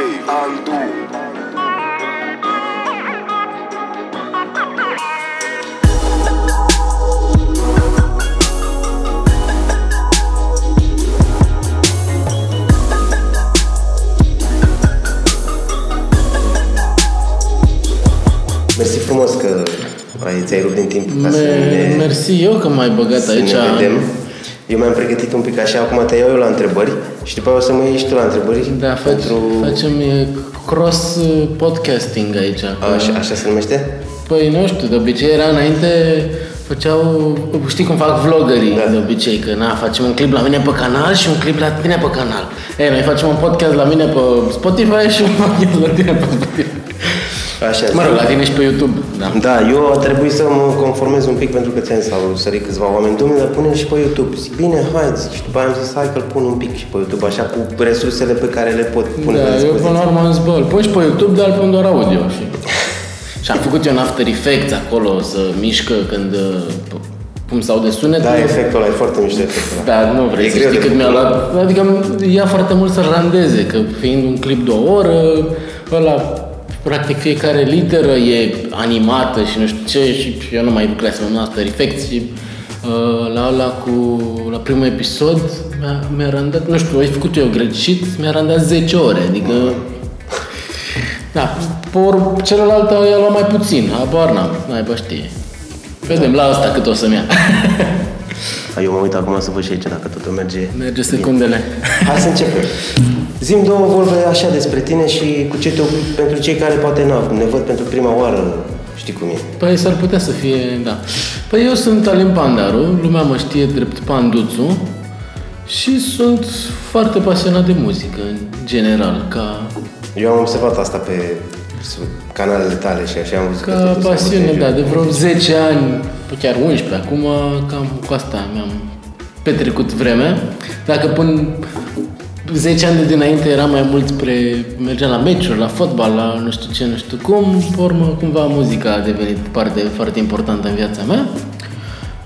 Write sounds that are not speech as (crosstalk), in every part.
Andu Mersi frumos că ai, ți-ai rupt din timp ca să Me- ne, Mersi eu că m-ai băgat să aici. ne vedem. Eu mi-am pregătit un pic așa, acum te iau eu la întrebări și după aia o să mă iei și tu la întrebări. Da, faci, pentru... facem e, cross uh, podcasting aici. Așa, așa se numește? Păi nu știu, de obicei era înainte, făceau, știi cum fac vloggerii Da. de obicei, că na, facem un clip la mine pe canal și un clip la tine pe canal. Ei, noi facem un podcast la mine pe Spotify și un (laughs) podcast la tine pe Spotify. Așa. Mă rog, la tine și pe YouTube, da. Da, eu a trebuit să mă conformez un pic pentru că ți-am s-au sărit câțiva oameni. Domnule, dar pune și pe YouTube. Zic, bine, hai, zic. Și după aia am zis, hai că-l pun un pic și pe YouTube, așa cu resursele pe care le pot pune Da, la eu dispoziție. până la urmă am zis, bă, îl pun și pe YouTube, dar îl pun doar audio. Și, (laughs) și am făcut eu un After Effects acolo să mișcă când uh, cum sau de sunet. Da, efectul ăla e foarte mișto efectul ăla. Da, nu vrei E să greu știi de cât mi-a făcut. luat. Adică ia foarte mult să randeze, că fiind un clip de o oră, ăla, practic fiecare literă e animată și nu știu ce și eu nu mai lucrasem în After Effects și uh, la ăla cu, la primul episod mi-a, mi-a randat, nu știu, ai făcut eu greșit, mi-a randat 10 ore, adică da, por celălalt i-a luat mai puțin, habar n-am, naiba știe. Vedem la asta cât o să-mi ia. (laughs) Hai, Eu mă uit acum să văd și aici dacă totul merge. Merge secundele. Hai să începem. Zim două vorbe așa despre tine și cu ce te ocupi pentru cei care poate n ne văd pentru prima oară, știi cum e. Păi s-ar putea să fie, da. Păi eu sunt Alin Pandaru, lumea mă știe drept Panduțu și sunt foarte pasionat de muzică, în general, ca, Eu am observat asta pe sub canalele tale și așa am văzut că ca totul se pasiune, mutează. da, de vreo 10 ani, chiar 11, acum cam cu asta mi-am petrecut vremea. Dacă pun 10 ani de dinainte era mai mult spre, mergeam la meciuri, la fotbal, la nu știu ce, nu știu cum, pe urmă cumva muzica a devenit parte foarte importantă în viața mea.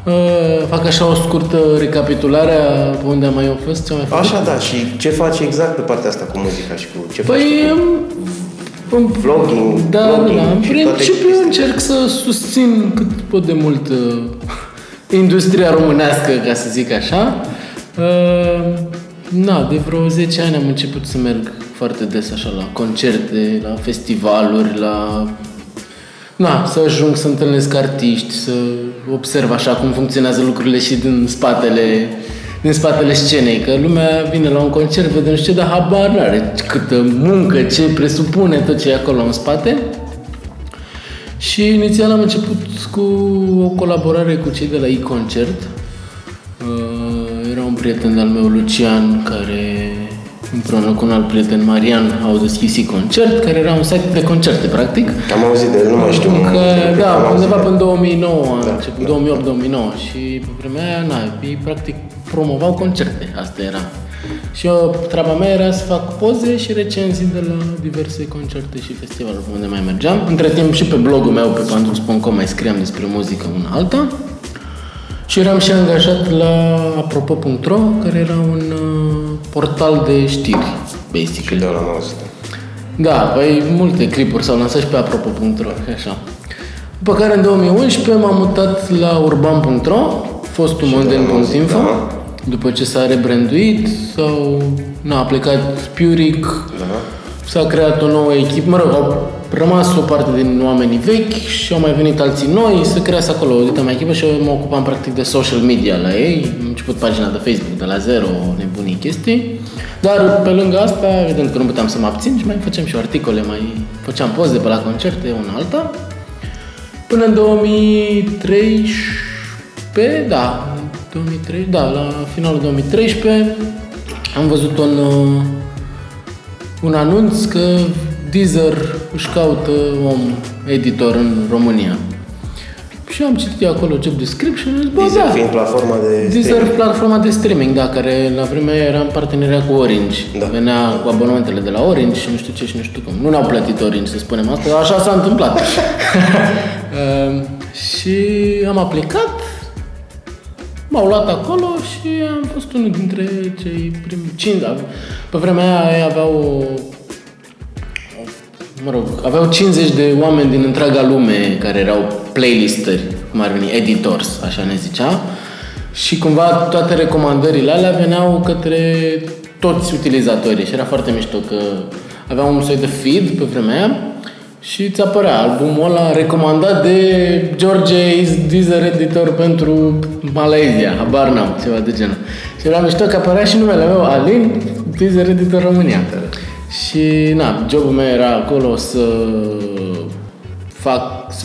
Uh, fac așa o scurtă recapitulare a pe unde am mai fost, ce am mai făcut. Așa, da, și ce faci exact pe partea asta cu muzica și cu ce faci Păi, tu? am, am, Vlogging, da, vlogging da, în și toate principiu chestiile. încerc să susțin cât pot de mult uh, industria românească, ca să zic așa. Uh, na, de vreo 10 ani am început să merg foarte des așa la concerte, la festivaluri, la... Na, să ajung să întâlnesc artiști, să observ așa cum funcționează lucrurile și din spatele din spatele scenei, că lumea vine la un concert, vede nu știu ce, dar habar n-are câtă muncă, ce presupune tot ce e acolo în spate. Și inițial am început cu o colaborare cu cei de la e-concert. Uh, era un prieten al meu, Lucian, care împreună cu un alt prieten, Marian, au deschis e-concert, care era un site de concerte, practic. Am auzit de el, nu mai știu. Că, cred că am da, auzit undeva de el. până 2009, da, Da, început da. 2008-2009 și pe vremea aia, na, ei practic promovau concerte, asta era. Și eu, treaba mea era să fac poze și recenzii de la diverse concerte și festivaluri unde mai mergeam. Între timp și pe blogul meu, pe pandrus.com, mai scriam despre muzică una alta. Și eram și angajat la apropo.ro, care era un uh, portal de știri, basically. Și de ăla am auzit. Da, păi multe clipuri s-au lansat și pe apropo.ro, așa. După care în 2011 m-am mutat la urban.ro, fostul monden.info, da. După ce s-a rebranduit, sau n-a plecat Puric, Da. s-a creat o nouă echipă, mă rog, au rămas o parte din oamenii vechi și au mai venit alții noi, se crease acolo o dita mai echipă și eu mă ocupam practic de social media la ei, am început pagina de Facebook de la zero, nebunii chestii, dar pe lângă asta, evident că nu puteam să mă abțin și mai făceam și articole, mai făceam poze pe la concerte, una alta, până în 2013, da, 2003, da, la finalul 2013 am văzut un, uh, un anunț că Deezer își caută om editor în România. Și am citit acolo job description și am zis, bă, Deezer da. fiind platforma de Deezer, streaming. platforma de streaming, da, care la vremea aia era în parteneria cu Orange. Da. Venea cu abonamentele de la Orange și nu știu ce și nu știu cum. Nu ne-au plătit Orange, să spunem asta, așa s-a întâmplat. (laughs) (laughs) Ehm, și am aplicat, m-au luat acolo și am fost unul dintre cei primi cinci. Da. Pe vremea aia ei aveau o mă rog, aveau 50 de oameni din întreaga lume care erau playlisteri, cum ar veni, editors, așa ne zicea. Și cumva toate recomandările alea veneau către toți utilizatorii și era foarte mișto că avea un soi de feed pe vremea aia și ți apărea albumul ăla recomandat de George is Deezer Editor pentru Malaysia, habar n-am, ceva de genul. Și era mișto că apărea și numele meu, Alin, Deezer Editor România. Și na, jobul meu era acolo să fac, să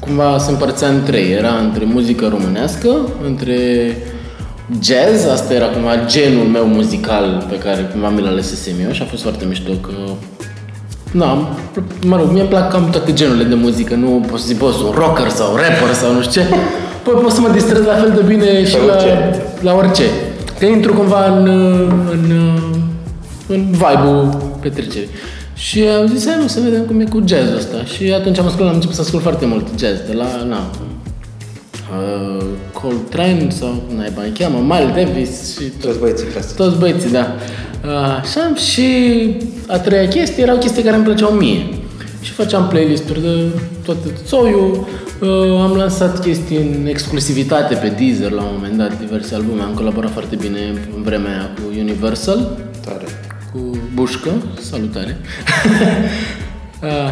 cumva se împărțea în trei. Era între muzică românească, între jazz, asta era cumva genul meu muzical pe care cumva mi-l alesesem eu și a fost foarte mișto că Na, mă rog, mie îmi plac cam toate genurile de muzică, nu pot să zic, bă, sunt rocker sau rapper sau nu știu ce. Păi pot să mă distrez la fel de bine și la, la orice. Că intru cumva în, în, în vibe-ul petrecerii. Și am zis, hai nu, să vedem cum e cu jazzul ăsta. Și atunci am, ascult, am început să ascult foarte mult jazz, de la, na, uh, Coltrane sau, naiba, îi cheamă, Miles Davis și Toți băieții clasici. toți băieții, da. Așa, și a treia chestie erau chestii care îmi plăceau mie. Și făceam playlist-uri de toate țoiul. Am lansat chestii în exclusivitate pe Deezer la un moment dat, diverse albume. Am colaborat foarte bine în vremea aia cu Universal, Tare. cu Bușcă, salutare. (laughs)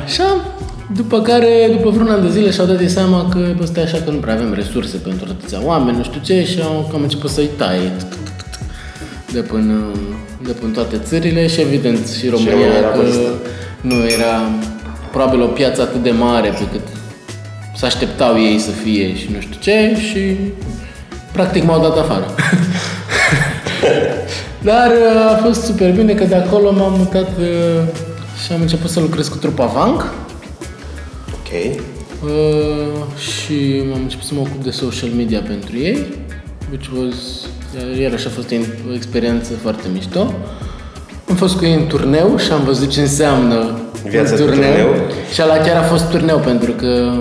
Așa, după care, după vreun an de zile și-au dat de seama că, bă, stai așa că nu prea avem resurse pentru atâția oameni, nu știu ce, și au cam început să-i taie de până, de până toate țările și evident și România, România era că pe listă. nu era probabil o piață atât de mare pe cât să așteptau ei să fie și nu știu ce și practic m-au dat afară. (laughs) Dar uh, a fost super bine că de acolo m-am mutat uh, și am început să lucrez cu trupa Vank Ok. uh, și am început să mă ocup de social media pentru ei, which was, iarăși a fost o experiență foarte mișto. Am fost cu ei în turneu și am văzut ce înseamnă Viața un de turneu. Și ala chiar a fost turneu pentru că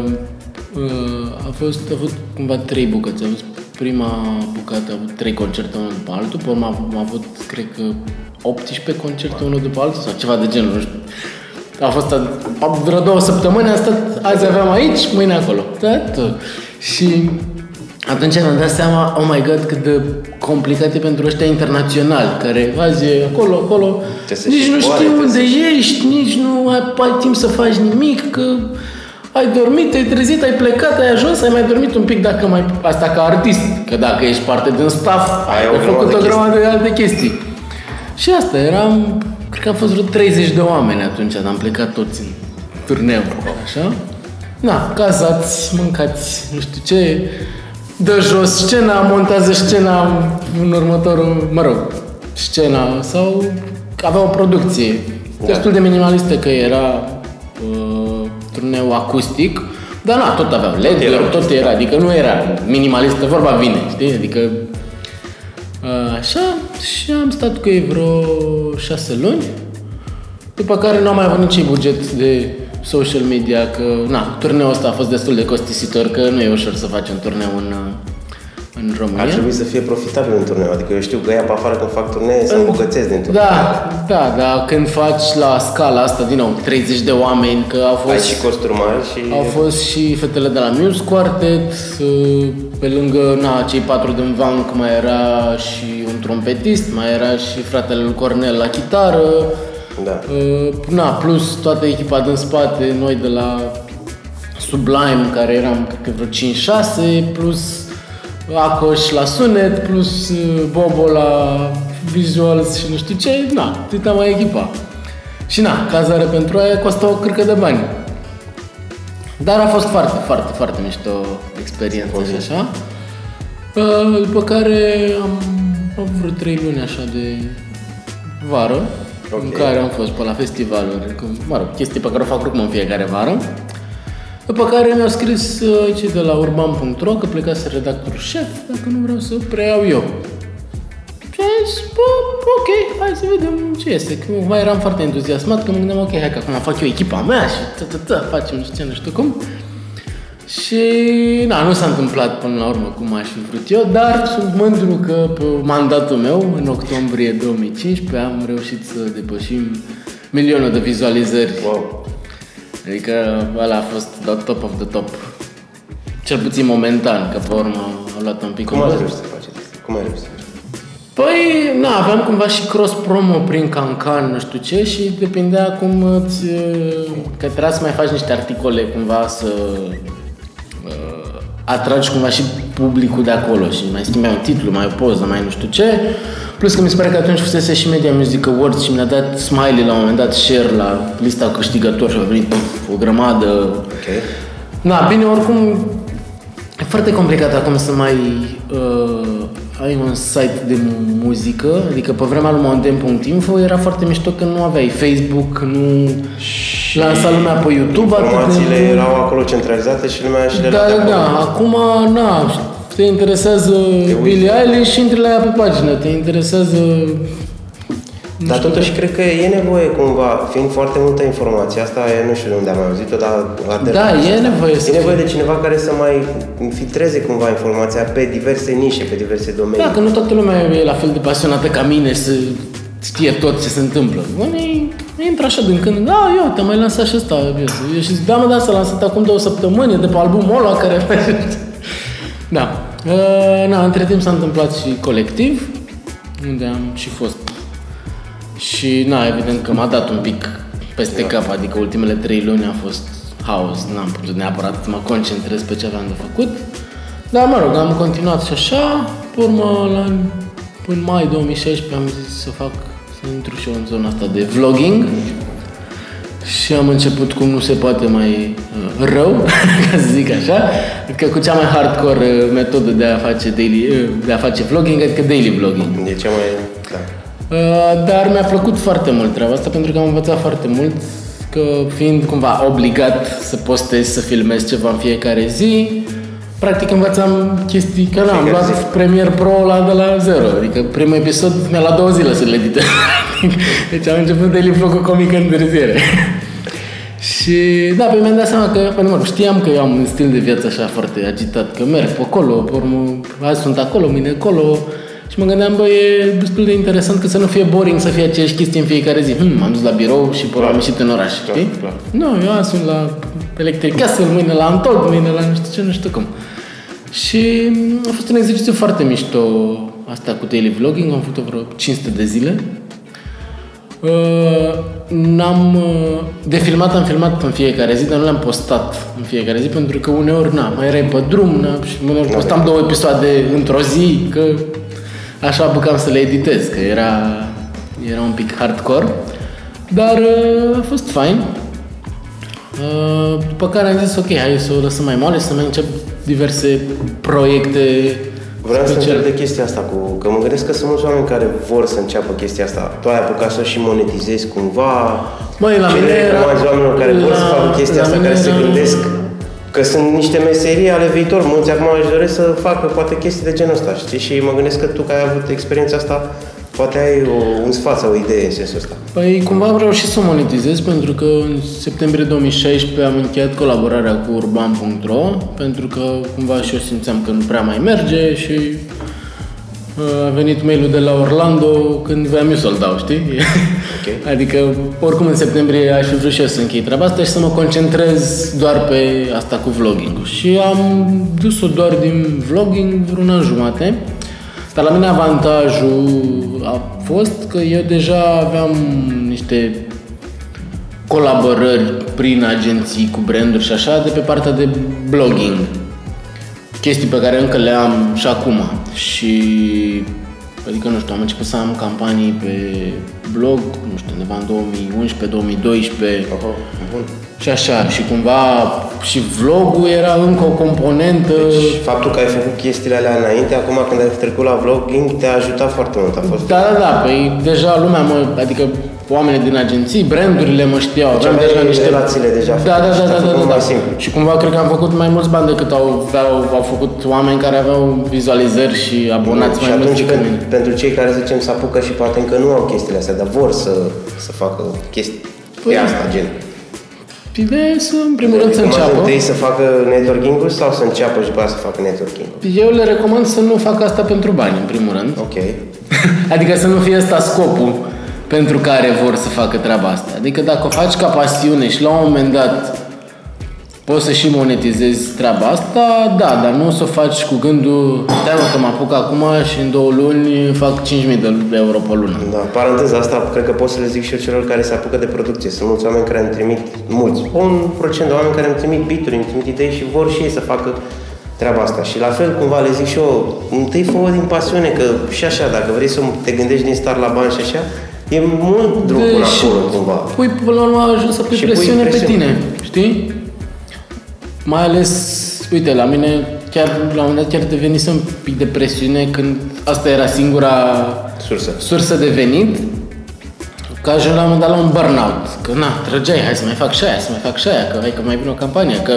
uh, a fost a avut cumva trei bucăți. A avut prima bucată, a avut trei concerte unul după altul, pe urmă am am avut, cred că, 18 concerte unul după altul sau ceva de genul, nu știu. A fost a, a, vreo două săptămâni, am stat, azi aveam aici, mâine acolo. Da, tot. Și atunci mi-am dat seama, oh my god, cât de complicat e pentru ăștia internaționali, care azi e acolo, acolo, Trebuie să nici și nu zboare, știu trebuie unde să ești, nici nu ai, ai timp să faci nimic, că ai dormit, te-ai trezit, ai plecat, ai ajuns, ai mai dormit un pic dacă mai... Asta ca artist, că dacă ești parte din staff, Ai ai, o ai făcut grămadă o de grămadă de alte chestii. Și asta, eram, cred că am fost vreo 30 de oameni atunci, dar am plecat toți în turneu, așa. Na, cazați, mâncați, nu știu ce, dă jos scena, montează scena în următorul, mă rog, scena sau avea o producție. Destul de minimalistă că era uh, turneu acustic, dar na, tot aveau led Era tot era, adică nu era minimalistă, vorba vine, știi? Adică uh, așa și am stat cu ei vreo șase luni, după care nu am mai avut nici buget de social media, că na, turneul ăsta a fost destul de costisitor, că nu e ușor să faci un turneu în, în România. Ar trebui să fie profitabil în turneu. Adică eu știu că ea pe afară când fac turnee să îmbogățesc din turneu. Da, da, dar când faci la scala asta, din nou, 30 de oameni, că au Ai fost, și costuri mari și... au fost și fetele de la Muse Quartet, uh, pe lângă na, cei patru din Vanc mai era și un trompetist, mai era și fratele lui Cornel la chitară, Da. Uh, Na, plus toată echipa din spate, noi de la Sublime, care eram, cred că vreo 5-6, plus Acoș la sunet, plus uh, Bobo la visuals și nu știu ce, na, atâta mai echipa. Și na, cazare pentru aia costă o cârcă de bani. Dar a fost foarte, foarte, foarte mișto experiență și așa. Uh, După care am avut vreo trei luni așa de vară, Ok. în care am fost pe la festivaluri, cu, mă rog, chestii pe care o fac oricum în fiecare vară. După care mi-au scris uh, aici de la urban.ro că plecase redactorul șef, dacă nu vreau să preiau eu. Și am zis, bă, ok, hai să vedem ce este. Că mai eram foarte entuziasmat, că mă gândeam, ok, hai că acum fac eu echipa mea și tă, tă, tă, facem nu știu ce, nu știu cum. Și, na, nu s-a întâmplat până la urmă cum aș fi vrut eu, dar sunt mândru că pe mandatul meu, în octombrie 2015, am reușit să depășim milionul de vizualizări. Wow. Adică ăla a fost the top of the top. Cel puțin momentan, că pe urmă a luat un pic Cum un ați buzz. reușit să faceți asta? Cum ai reușit să faceți? Păi, na, aveam cumva și cross-promo prin Cancan, nu știu ce, și depindea cum îți... uh, Că trebuia să mai faci niște articole cumva să uh, atragi cumva și publicul de acolo și mai schimbai un titlu, mai o poză, mai nu știu ce. Plus că mi se pare că atunci fusese și Media Music Awards și mi-a dat Smiley la un moment dat share la lista câștigător și a venit puf, o grămadă Ok. Na, bine, oricum e foarte complicat acum să mai uh, ai un site de muzică, adică pe vremea lui Montem.info era foarte mișto că nu aveai Facebook, nu lansa lumea pe YouTube. atât de Informațiile mult. erau acolo centralizate și lumea și le Da, lua de da, acolo. da. Acum, na, te interesează Billie Eilish și intri la ea pe pagină. Te interesează... Dar totuși cred că e nevoie cumva, fiind foarte multă informație, asta e, nu știu de unde am mai auzit-o, dar la Da, e nevoie să E nevoie fie. de cineva care să mai filtreze cumva informația pe diverse nișe, pe diverse domenii. Da, că nu toată lumea e la fel de pasionată ca mine să știe tot ce se întâmplă. Unii intră așa din când, da, eu, te mai lansat și ăsta. Eu și zic, da, mă, da, s-a lansat acum două săptămâni, e de pe albumul ăla care (laughs) Da. Uh, na, între timp s-a întâmplat și colectiv, unde am și fost. Și, na, evident că m-a dat un pic peste cap, adică ultimele trei luni a fost haos, n-am putut neapărat să mă concentrez pe ce aveam de făcut. Dar, mă rog, am continuat și așa, pe urmă, la, în mai 2016 am zis să fac, să intru și eu în zona asta de vlogging. Și am început cum nu se poate mai uh, rău, (laughs) ca să zic așa, adică cu cea mai hardcore uh, metodă de a face daily, uh, de a face vlogging, adică daily vlogging. E cea mai... Da. Uh, Dar mi-a plăcut foarte mult treaba asta pentru că am învățat foarte mult că fiind cumva obligat să postez, să filmez ceva în fiecare zi, practic învățam chestii, că n-am Fiecare luat zi. Premiere Pro la, de la zero, adică primul episod mi-a luat două zile să-l editez. (laughs) deci am început daily vlog cu o mică întârziere. (laughs) Și da, pe mi-am dat seama că, pe mă rog, știam că eu am un stil de viață așa foarte agitat, că merg pe acolo, pe urmă, azi sunt acolo, mâine acolo. Și mă gândeam, bă, e destul de interesant că să nu fie boring să fie aceeași chestie în fiecare zi. Hmm, am dus la birou și pe urmă am ieșit în oraș, Clar, știi? clar. Nu, eu azi sunt la Electric Castle, mâine la Antol, mâine la nu știu ce, nu știu cum. Și mm, a fost un exercițiu foarte mișto asta cu daily vlogging, am făcut-o vreo 500 de zile. Uh, n-am, uh, de filmat am filmat în fiecare zi, dar nu le-am postat în fiecare zi, pentru că uneori, na, mai erai pe drum, na, și uneori postam două episoade într-o zi, că așa apucam să le editez, că era, era un pic hardcore, dar uh, a fost fain. Uh, după care am zis, ok, hai să o lăsăm mai moale, să mai încep diverse proiecte Vreau să speciale. întreb de chestia asta, cu, că mă gândesc că sunt mulți oameni care vor să înceapă chestia asta. Tu ai apucat să o și monetizezi cumva? Băi, la Ce mine le era- recomanzi oamenilor care vor să la- facă chestia la asta, mine care se era- gândesc că sunt niște meserii ale viitor. Mulți acum își doresc să facă poate chestii de genul ăsta, știi? Și mă gândesc că tu care ai avut experiența asta, poate ai o, un sfat sau o idee în sensul ăsta. Păi cumva am reușit să o monetizez pentru că în septembrie 2016 am încheiat colaborarea cu urban.ro pentru că cumva și eu simțeam că nu prea mai merge și uh, a venit mailul de la Orlando când voiam eu să-l dau, știi? Ok. (laughs) Adică oricum în septembrie aș fi vrut și eu să închei treaba asta și să mă concentrez doar pe asta cu vlogging Și am dus-o doar din vlogging vreun an jumate. Dar la mine avantajul a fost că eu deja aveam niște colaborări prin agenții cu branduri și așa de pe partea de blogging. Chestii pe care încă le am și acum. Și adică nu știu, am început să am campanii pe blog, nu știu, undeva în 2011-2012 Oho, bun. și așa. Și cumva și vlogul era încă o componentă Deci faptul că ai făcut chestiile alea înainte, acum când ai trecut la vlogging, te-a ajutat foarte mult. A fost Da, da, da, păi deja lumea mă, adică oamenii din agenții, brandurile mă știau, aveam aveai deja niște... relațiile deja Da, da, făcute da, și da, te-a da, făcut da, mai da. simplu. Și cumva cred că am făcut mai mulți bani decât au, au, au făcut oameni care aveau vizualizări și abonați și mai mulți atunci decât pentru, mine. pentru cei care, să zicem, se apucă și poate încă nu au chestiile astea, dar vor să, să facă chestii Păi, pe asta, gen. Ideea e să, în primul rând, să Recomand înceapă. întâi să facă networking-ul sau să înceapă și după aceea să facă networking-ul? Eu le recomand să nu facă asta pentru bani, în primul rând. Ok. (laughs) Adică să nu fie ăsta scopul. Pentru care vor să facă treaba asta. Adică dacă o faci ca pasiune și la un moment dat poți să și monetizezi treaba asta, da, dar nu o să o faci cu gândul, stai mă că mă apuc acum și în două luni fac 5.000 de euro pe lună. Da, paranteza asta, cred că pot să le zic și eu celor care se apucă de producție. Sunt mulți oameni care îmi trimit, mulți, un procent de oameni care îmi trimit bituri, îmi trimit idei și vor și ei să facă treaba asta. Și la fel, cumva, le zic și eu, întâi fă din pasiune, că și așa, dacă vrei să te gândești din start la bani și așa, e mult drum până Deci, acolo, cumva. Pui, până la urmă, ajungi să pui Și pui presiune, pe presiune. tine, știi? Mai ales, uite, la mine chiar la un moment dat chiar devenisem un pic de presiune când asta era singura Sursă. sursă de venit, că ajung la un moment dat la un burnout. Că na, trăgeai, hai să mai fac și aia, să mai fac și aia, că hai că mai vine o campanie, că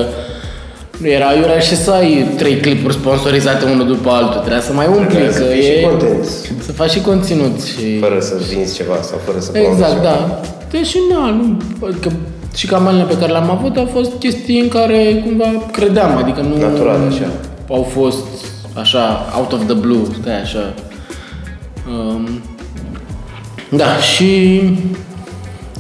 nu era iurea și să ai trei clipuri sponsorizate unul după altul, trebuia să mai umpli, Trebuia să că fii și e... content. Să faci și conținut și... Fără să vinzi ceva sau fără să Exact, promovezi ceva. da. Deși, na, nu, adică și campaniile pe care le-am avut au fost chestii în care cumva credeam, adică nu Natural, așa. au fost așa, out of the blue, stai așa. Um, da, și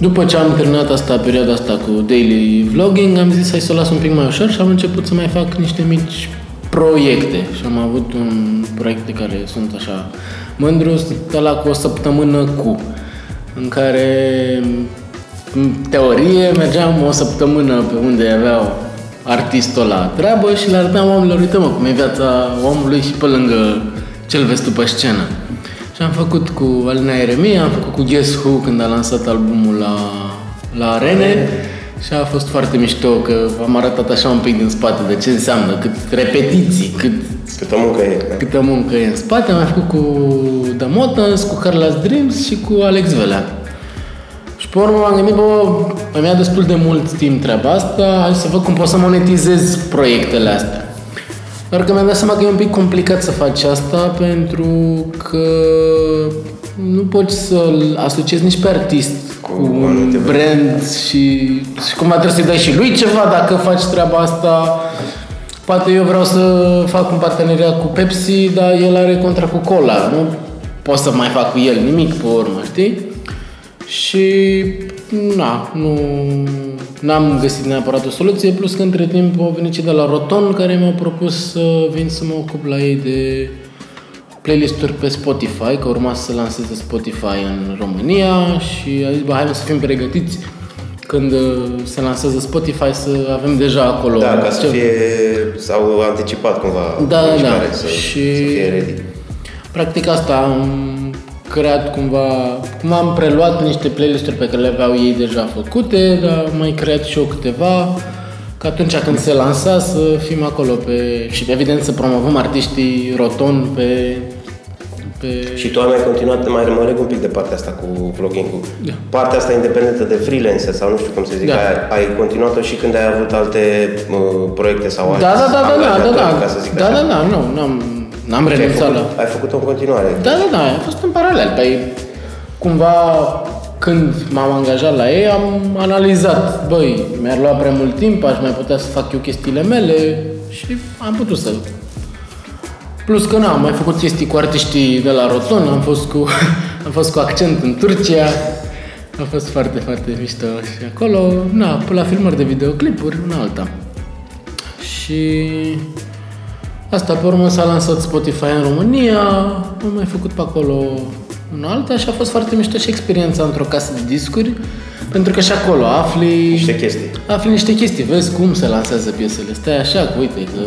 după ce am terminat asta, perioada asta cu daily vlogging, am zis hai să o las un pic mai ușor și am început să mai fac niște mici proiecte. Și am avut un proiect de care sunt așa mândru, ăla cu o săptămână cu, în care în teorie mergeam o săptămână pe unde aveau artistul la treabă și le arătam oamenilor, uite mă, cum e viața omului și pe lângă ce-l vezi tu pe scenă. Și am făcut cu Alina Eremia, am făcut cu Guess Who când a lansat albumul la, la Arene și a fost foarte mișto că am arătat așa un pic din spate de ce înseamnă, cât repetiții, cât Câtă muncă e. da. câtă muncă e în spate. Am mai făcut cu The Motans, cu Carla's Dreams și cu Alex Velea. Și pe urmă m-am gândit, bă, îmi ia destul de mult timp treaba asta, hai să văd cum pot să monetizez proiectele astea. Doar că mi-am dat seama că e un pic complicat să faci asta pentru că nu poți să-l asociezi nici pe artist cu, Cu un anumite brand și, și cumva trebuie să-i dai și lui ceva dacă faci treaba asta. Poate eu vreau să fac un parteneriat cu Pepsi, dar el are contract cu Cola. Nu pot să mai fac cu el nimic pe urmă, știi? Și na, nu n-am găsit neapărat o soluție, plus că între timp au venit cei de la Roton care mi-au propus să vin să mă ocup la ei de playlisturi pe Spotify, că urma să lanseze Spotify în România și a zis, bă, hai mă să fim pregătiți când uh, se lansează Spotify să avem deja acolo Da, ca să ce- fie, s-au anticipat cumva Da, da, mișcare, da. Să, Și- să fie ready. Practic asta am creat cumva, cum am preluat niște playlisturi pe care le aveau ei deja făcute, dar am mai creat și eu câteva, că atunci când se lansa să fim acolo pe, și evident să promovăm artiștii roton pe, pe Și tu ai mai continuat, mai rămăreg un pic de partea asta cu vlogging-ul. Da. Partea asta independentă de freelancer sau nu știu cum să zic, Da. ai, ai continuat-o și când ai avut alte uh, proiecte sau da, alți da, da, da, da, da, angajatori, da, ca să zic da, așa. da, da, nu, n-am, n-am Și ai renunțat făcut, la... ai făcut-o în continuare. Da, da, da, a fost în paralel. Păi, cumva, când m-am angajat la ei, am analizat, băi, mi-ar lua prea mult timp, aș mai putea să fac eu chestiile mele și am putut să... Plus că n-am mai făcut chestii cu artiștii de la Roton, am fost cu, (laughs) am fost cu accent în Turcia, a fost foarte, foarte mișto și acolo, na, pe la filmări de videoclipuri, una alta. Și Asta pe urmă s-a lansat Spotify în România, am mai făcut pe acolo un alta și a fost foarte mișto și experiența într-o casă de discuri, pentru că și acolo afli... Niște chestii. Afli niște chestii, vezi cum se lansează piesele. Stai așa, că uite, că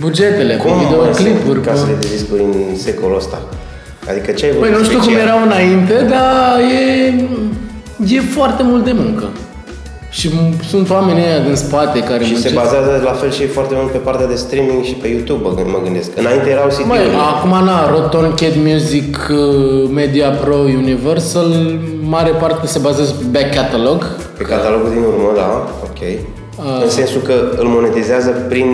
bugetele, Cum pe mai videoclipuri, sunt pe... casele de discuri în secolul ăsta? Adică ce ai Păi văzut nu știu cum special? erau înainte, dar e, e foarte mult de muncă. Și m- sunt oamenii ăia din spate care Și se muncesc. bazează la fel și foarte mult pe partea de streaming și pe YouTube, mă gând- mă gândesc. Înainte erau cd Măi, acum na, Roton, Cat Music, uh, Media Pro, Universal, mare parte se bazează pe back catalog. Pe catalogul din urmă, da, ok. În sensul că îl monetizează prin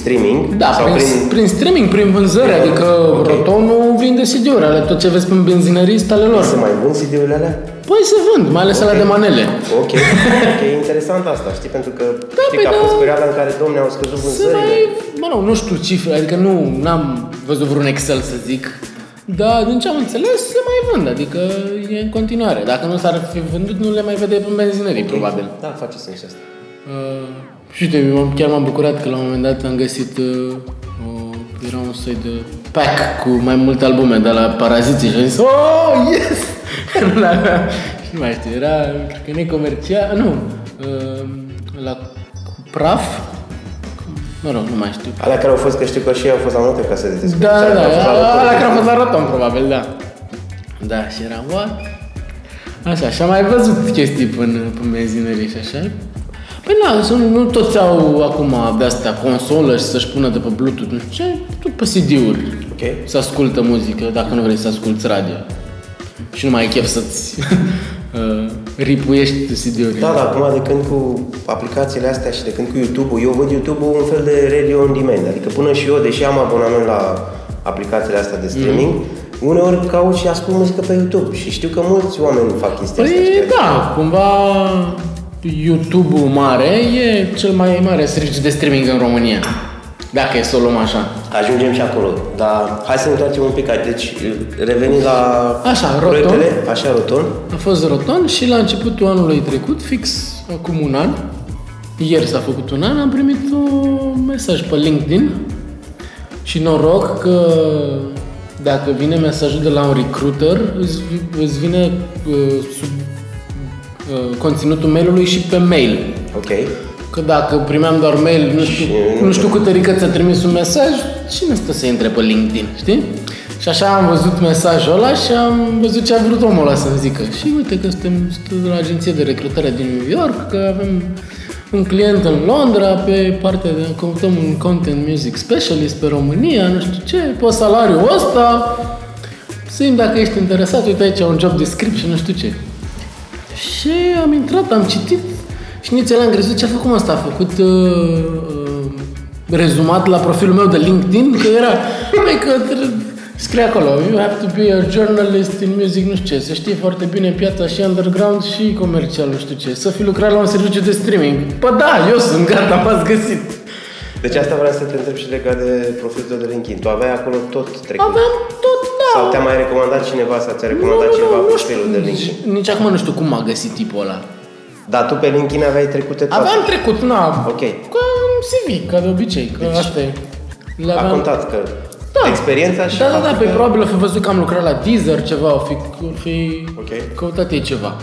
streaming Da, sau prin, prin... prin streaming, prin vânzări, Prin- adică ok. Rotonul vinde CD-uri, ale tot ce vezi pe benzinării sunt ale lor. Se mai vând CD-urile alea? Păi se vând, mai ales alea de manele. Ok, ok, e interesant asta, știi? Pentru că Da, știi păi că a da. fost perioada în care, domne, au scăzut Să vânzările. mai, mă rog, nu știu cifre, adică nu am văzut vreun Excel să zic, Da, din ce am înțeles, se mai vând, adică e în continuare. Dacă nu s-ar fi vândut, nu le mai vede pe benzinării, probabil. Da, face sens și asta. Uh, și uite, eu m- chiar m-am bucurat că la un moment dat am găsit uh, o, era un soi de pack cu mai multe albume de la Paraziții și am zis, oh, yes! (laughs) la, și nu mai știu, era, cred că necomercial, nu, uh, la Praf, mă rog, nu mai știu. Alea care au fost, că știu că și ei au fost la multe casete de Da, da, da, Au fost la ăla loterie. care a fost la roton, probabil, da. Da, și era, what? Așa, și am mai văzut chestii până pe benzinării și așa. Păi na, sunt, nu toți au acum de asta consolă și să-și pună de pe Bluetooth, nu știu ce, tot pe CD-uri. Ok. Să ascultă muzică, dacă nu vrei să asculti radio. Și nu mai ai chef să-ți (laughs) uh, ripuiești CD-uri. Da, da, acum de când cu aplicațiile astea și de când cu YouTube-ul, eu văd YouTube-ul un fel de radio on demand. Adică până și eu, deși am abonament la aplicațiile astea de streaming, Mm. uneori caut și ascult muzică pe YouTube. Și știu că mulți oameni fac chestia asta. Păi știi? da, cumva YouTube-ul mare e cel mai mare serviciu de streaming în România. Dacă e să o luăm așa. Ajungem și acolo. Dar hai să ne întoarcem un pic. Deci, revenind la Așa, Roton. proiectele, așa, roton. A fost roton și la începutul anului trecut, fix acum un an, ieri s-a făcut un an, am primit un mesaj pe LinkedIn și noroc că dacă vine mesajul de la un recruiter, îți, îți vine uh, sub uh, conținutul mailului și pe mail. Ok. Că dacă primeam doar mail, nu știu, Și- nu știu cu tărică ți-a trimis un mesaj, cine stă să intre pe LinkedIn, știi? Și așa am văzut mesajul ăla și am văzut ce a vrut omul ăla să-mi zică. Și uite că suntem suntem de la agenție de recrutare din New York, că avem un client în Londra pe partea de căutăm un content music specialist pe România, nu știu ce, pe salariul ăsta. Să dacă ești interesat, uite aici un job description, nu știu ce. Și am intrat, am citit și nici el am crezut ce a făcut asta. A făcut uh, uh, rezumat la profilul meu de LinkedIn, că era, băi, că tre- scrie acolo, you have to be a journalist in music, nu știu ce, să știi foarte bine piața și underground și comercial, nu știu ce, să fi lucrat la un serviciu de streaming. Păi da, eu sunt gata, m-ați găsit. Deci asta vreau să te întreb și legat de profilul tău de LinkedIn. Tu aveai acolo tot trecut. Aveam tot, da. Sau te-a mai recomandat cineva sau ți-a recomandat cineva profilul de LinkedIn? Nici, nici acum nu știu cum m-a găsit tipul ăla. Dar tu pe LinkedIn aveai trecute toate. Aveam trecut, na, Ok. ca un CV, ca de obicei, că asta e. Le A aveam- contat că Da. experiența și Da, da, da, faptul pe că- probabil o fi văzut că am lucrat la Deezer ceva, o fi, o fi Ok. căutat ei ceva.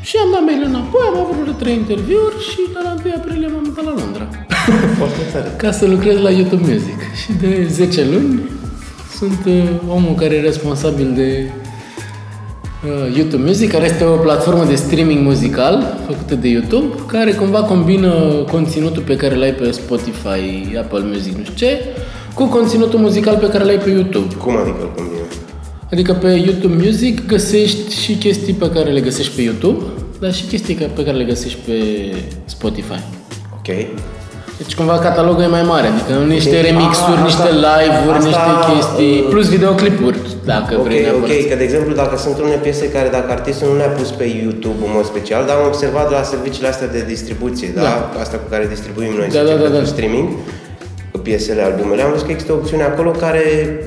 Și am dat mail înapoi, am avut vreo trei interviuri și de la 1 aprilie m-am mutat la Londra. Foarte tare. (laughs) Ca să lucrez la YouTube Music. Și de 10 luni sunt uh, omul care e responsabil de uh, YouTube Music, care este o platformă de streaming muzical făcută de YouTube, care cumva combină conținutul pe care l-ai pe Spotify, Apple Music, nu știu ce, cu conținutul muzical pe care l-ai pe YouTube. Cum adică îl combină? Adică pe YouTube Music găsești și chestii pe care le găsești pe YouTube, dar și chestii ca- pe care le găsești pe Spotify. Ok. Deci cumva catalogul e mai mare, adică niște Ok. remixuri, A, niște asta- live-uri, asta, niște chestii, uh, plus videoclipuri, dacă Ok, vrei neapărat. ok, că de exemplu dacă sunt unele piese care dacă artistul nu le-a pus pe YouTube în mod special, dar am observat la serviciile astea de distribuție, da? Da. Asta cu care distribuim noi, Da, să da, zicem, da, pentru da. streaming, piesele, albumele, am văzut că există o opțiune acolo care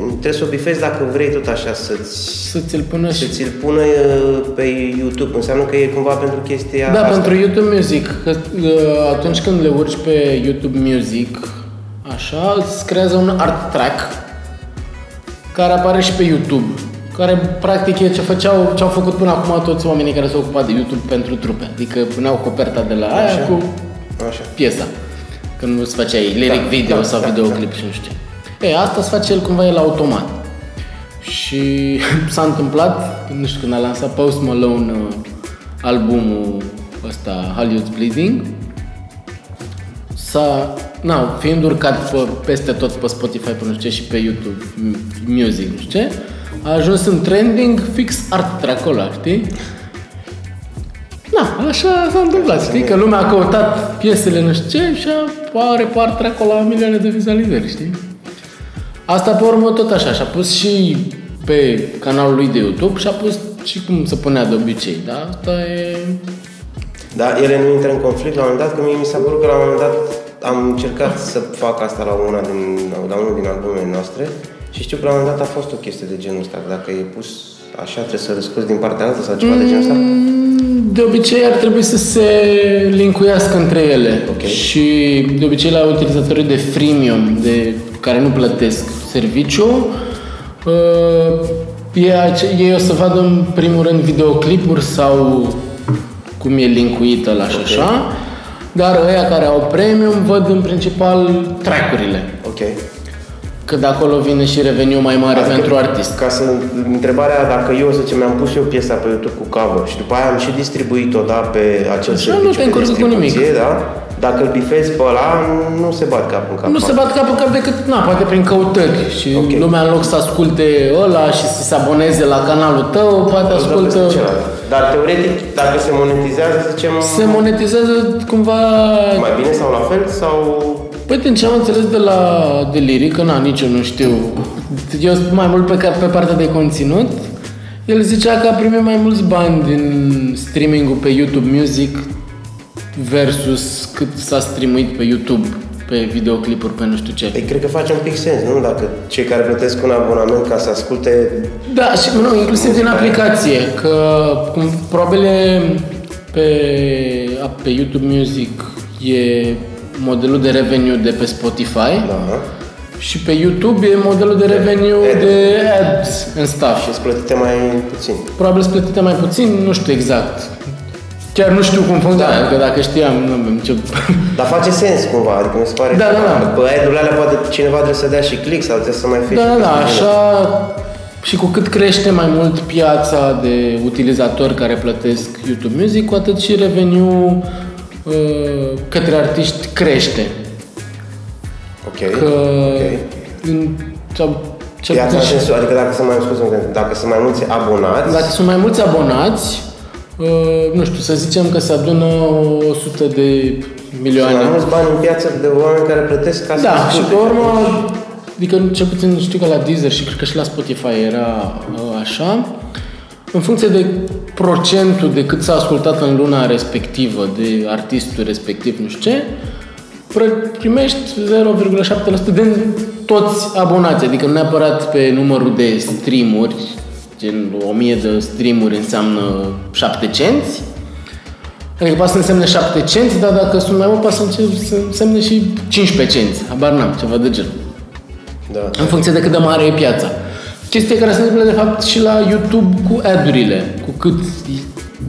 trebuie să o bifezi dacă vrei tot așa să-ți Să ți-l pună să și... ți-l pună uh, pe YouTube. Înseamnă că e cumva pentru chestia Da, asta. pentru YouTube Music, că uh, atunci când le urci pe YouTube Music, așa, îți creează un art track care apare și pe YouTube. Care practic e ce făceau, ce au făcut până acum toți oamenii care s-au ocupat de YouTube pentru trupe. Adică puneau coperta de la aia Așa. cu Așa. piesa. Când nu-ți făceai lyric Da, video da, sau da, videoclip și nu știu ce. E, asta se face el cumva el automat. Și (laughs) s-a întâmplat, nu știu, când a lansat Post Malone uh, albumul ăsta, Hollywood's Bleeding, s-a, na, fiind urcat pe, peste tot pe Spotify, pe nu știu ce, și pe YouTube m- Music, nu știu ce, a ajuns în trending fix art track ăla, știi? Da, așa s-a întâmplat, știi? Că lumea a căutat piesele nu știu ce și apare parte acolo la milioane de vizualizări, știi? Asta pe urmă tot așa, și-a pus și pe canalul lui de YouTube și a pus și cum se punea de obicei, da? Asta e... Da, ele nu intră în conflict la un moment dat, că mie mi s-a părut că la un moment dat am încercat să fac asta la, una din, la unul din albumele noastre și Și știu că la un moment dat a fost o chestie de genul ăsta, dacă e pus așa trebuie să răscoți din partea alta sau ceva de genul ăsta? Mm, De obicei ar trebui să se linkuiace între ele. Ok. Și de obicei la utilizatorii de freemium, de care nu plătesc serviciu, uh, ei, ace- ei o să vadă în primul rând videoclipuri sau cum e linkuită la și Ok. așa, dar ăia care au premium văd în principal track-urile. Ok. Că de acolo vine și reveniu mai mare Adică, pentru artist. Ca să, întrebarea dacă eu, să zicem, mi-am pus eu piesa pe YouTube cu cover și după aia am și distribuit-o, da, pe acel Așa, serviciu nu te de încurcă cu nimic. distribuție, da? Dacă îl bifezi pe ăla, nu se bat cap în cap. Nu se bat cap în cap decât, na, poate prin căutări și Ok. lumea în loc să asculte ăla și să se aboneze la canalul tău, poate Îl dă ascultă... peste celălalt. Dar teoretic, dacă se monetizează, să zicem, Se monetizează cumva... mai bine sau la fel sau... Păi din ce am înțeles de la de Lyric, că na, nici eu nu știu, eu sunt mai mult pe, ca- pe partea de conținut, el zicea că a primit mai mulți bani din streaming-ul pe YouTube Music versus cât s-a streamuit pe YouTube, pe videoclipuri, pe nu știu ce. Păi cred că face un pic sens, nu? Dacă cei care plătesc un abonament ca să asculte Da, și nu, inclusiv din aplicație, că cum, probabil e pe, pe YouTube Music e modelul de revenue de pe Spotify da, și pe YouTube e modelul de revenue Ad. de ads în stuff. și îți plătite mai puțin. Probabil sunt plătite mai puțin, nu știu exact. Chiar nu știu cum funcționează, Da. că dacă știam, nu avem nicio... Dar face sens cumva, adică mi se pare Da, că da, da. pe ad-urile alea poate cineva trebuie să dea și click sau trebuie să mai fie Da, și da, da, chestii așa și cu cât crește mai mult piața de utilizatori care plătesc YouTube Music, cu atât și revenue uh, către artiști crește. Ok, Că ok. în, sau, cel Piața în puțin, sensul, adică dacă sunt mai, scuze, dacă sunt mai mulți abonați, dacă sunt mai mulți abonați, uh, nu știu, să zicem că se adună 100 de sunt milioane. mai mulți bani în piață de oameni care plătesc ca să Da, și asculte. pe urmă, adică cel puțin știu că la Deezer și cred că și la Spotify era uh, așa, în funcție de procentul de cât s-a ascultat în luna respectivă de artistul respectiv, nu știu ce, pre- primești 0,7% din toți abonații, adică nu neapărat pe numărul de streamuri, gen 1000 de streamuri înseamnă 7 cenți, Adică poate să însemne 7 cenți, dar dacă sunt mai mult, poate să înce- să însemne și 15 cenți. Habar n-am, ceva de genul. Da. În funcție de cât de mare e piața. Chestia care se întâmplă, de fapt, și la YouTube cu ad-urile. Cu cât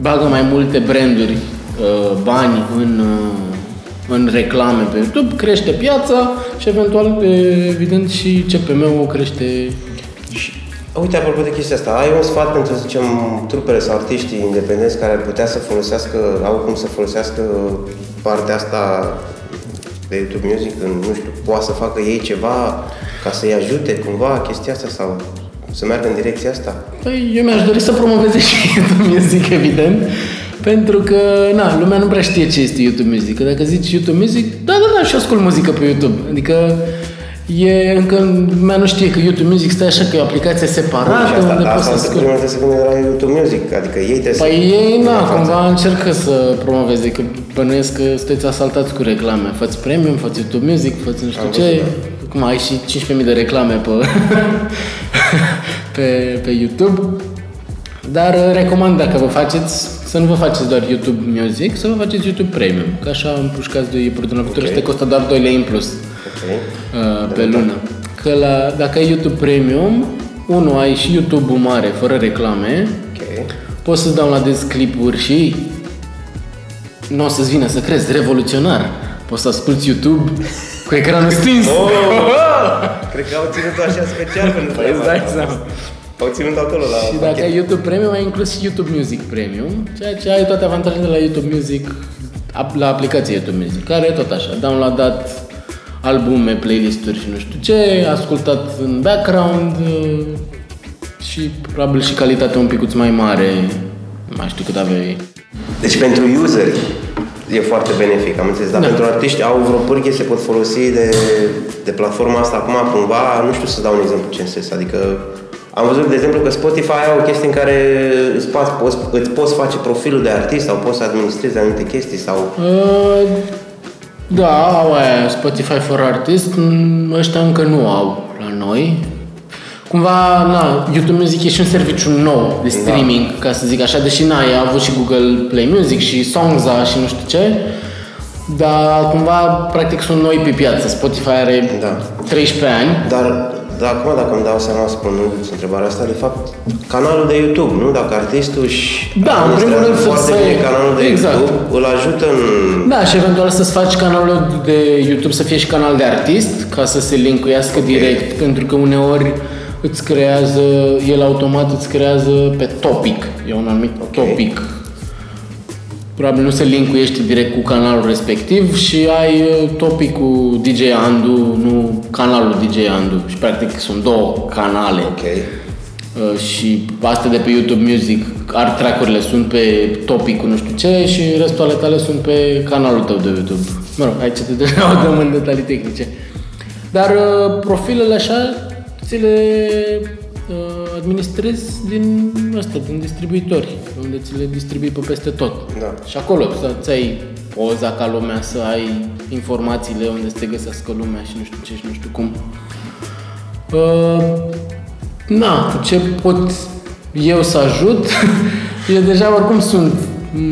bagă mai multe branduri uh, bani în, uh, în reclame pe YouTube, crește piața și eventual, e, evident, și CPM-ul crește Și, uite, apropo de chestia asta, ai un sfat pentru, să zicem, trupele sau artiștii independenți care ar putea să folosească, au cum să folosească partea asta de YouTube Music, în, nu știu, poate să facă ei ceva ca să-i ajute cumva chestia asta sau să meargă în direcția asta? Păi eu mi-aș dori să promoveze și (laughs) YouTube Music, evident, pentru că, na, lumea nu prea știe ce este YouTube Music. Că dacă zici YouTube Music, da, da, da, și ascult muzică pe YouTube. Adică e încă, lumea nu știe că YouTube Music stai așa că e o aplicație separată și asta, unde dar poți să asta asculti. primul trebuie să vină de la YouTube Music, adică ei trebuie să... Păi ei, na, față. cumva încercă să promoveze, că bănuiesc că sunteți asaltați cu reclame. Fați premium, fați YouTube Music, fați nu știu Am ce. văzut, Cum ai și 15.000 de reclame pe, (laughs) pe, pe YouTube. Dar uh, recomand dacă vă faceți, să nu vă faceți doar YouTube Music, să vă faceți YouTube Premium. Că așa împușcați doi iepuri din okay. și te costă doar 2 lei în plus Ok. uh, pe lună. Că la, dacă ai YouTube Premium, unul ai și YouTube-ul mare, fără reclame, Ok. Poți să-ți downloadezi clipuri și nu o să-ți vină să crezi, revoluționar. Poți să asculti YouTube cu ecranul stins. Oh! (laughs) Cred că au ținut așa special pentru Păi îți treaba dai asta. seama. Au ținut acolo la Și dacă ai YouTube Premium, ai inclus și YouTube Music Premium, ceea ce ai toate avantajele de la YouTube Music, ap- la aplicația YouTube Music, care e tot așa, downloadat albume, playlisturi și nu știu ce, ascultat în background uh, și probabil și calitatea un picuț mai mare, nu mai știu cât aveai. Deci pentru useri e foarte benefic, am înțeles. Dar Da. pentru artiști au vreo pârghie, se pot folosi de, de platforma asta acum cumva, nu știu să dau un exemplu ce în sens, adică am văzut, de exemplu, că Spotify au o chestie în care îți poți, poți, îți poți face profilul de artist sau poți să administrezi anumite chestii sau... Uh, da, au aia Spotify for Artist, mm, ăștia încă nu au la noi. Cumva, na, YouTube Music e și un serviciu nou de streaming, da. ca să zic așa, deși na, a avut și Google Play Music și Songza și nu știu ce, dar cumva, practic, sunt noi pe piață. Spotify are Da. 13 ani. Dar, dar acum, dacă îmi dau seama, spunând întrebarea asta, de fapt, canalul de YouTube, nu? Dacă artistul își Da, în primul administrează rând să foarte se- bine canalul de exact. YouTube, îl ajută în... Da, și eventual să-ți faci canalul de YouTube să fie și canal de artist, ca să se linkuiască direct, pentru că uneori îți creează, el automat îți creează pe topic, e un anumit Ok. topic. Probabil nu se linkuiește direct cu canalul respectiv și ai uh, topicul DJ Andu, nu canalul DJ Andu. Și practic sunt două canale. Ok. Uh, și astea de pe YouTube Music, art track-urile sunt pe topicul nu știu ce și restul ale tale sunt pe canalul tău de YouTube. Mă rog, aici te (laughs) dăm în detalii tehnice. Dar uh, profilele așa ți le uh, administrezi din asta, din distribuitori, unde ți le distribui pe peste tot. Da. Și acolo să ai poza ca lumea, să ai informațiile unde să te găsească lumea și nu știu ce și nu știu cum. Uh, na, cu ce pot eu să ajut? (laughs) eu deja oricum sunt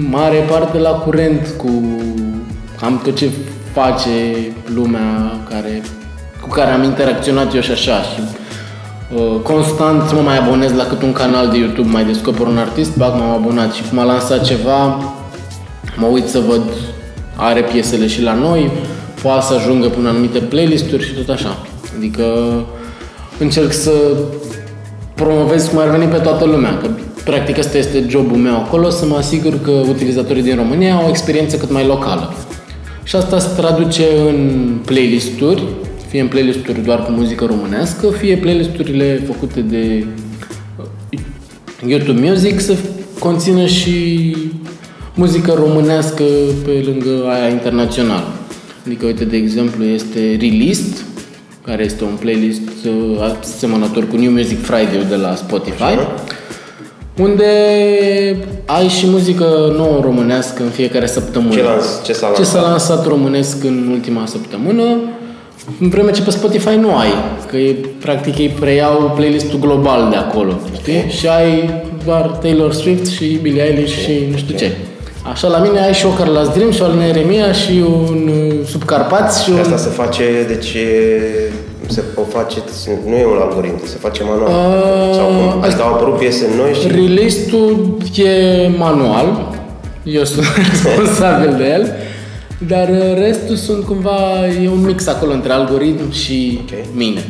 mare parte la curent cu cam tot ce face lumea care, cu care am interacționat eu și așa și uh, constant mă mai abonez la cât un canal de YouTube, mai descoper un artist, bag, m-am abonat și cum a lansat ceva, mă uit să văd, are piesele și la noi, poate să ajungă până anumite playlisturi și tot așa. Adică încerc să promovez cum ar veni pe toată lumea, că practic asta este jobul meu acolo, să mă asigur că utilizatorii din România au o experiență cât mai locală. Și asta se traduce în playlisturi, fie în playlisturi doar cu muzică românească, fie playlisturile făcute de YouTube Music să conțină și muzică românească pe lângă aia internațională. Adică, uite, de exemplu, este Released, care este un playlist uh, asemănător cu New Music Friday de la Spotify, unde ai și muzică nouă românească în fiecare săptămână. Ce lans- ce s-a Ce s-a lansat? lansat românesc în ultima săptămână, în vreme ce pe Spotify nu ai, că e, practic ei preiau playlistul global de acolo, știi? Și ai doar Taylor Swift și Billie Eilish și nu știu ce. Așa, la mine ai și o Carla's Dream și o Alina Eremia și un uh, Subcarpați și Și un... asta se face, deci e- se o face, nu e un algoritm, se face manual. Uh, Sau cum? Îți asta- dau apărut piese noi și... Release-ul e manual, eu sunt (laughs) responsabil de el, dar uh, restul sunt cumva, e un mix acolo între algoritm și Ok. mine,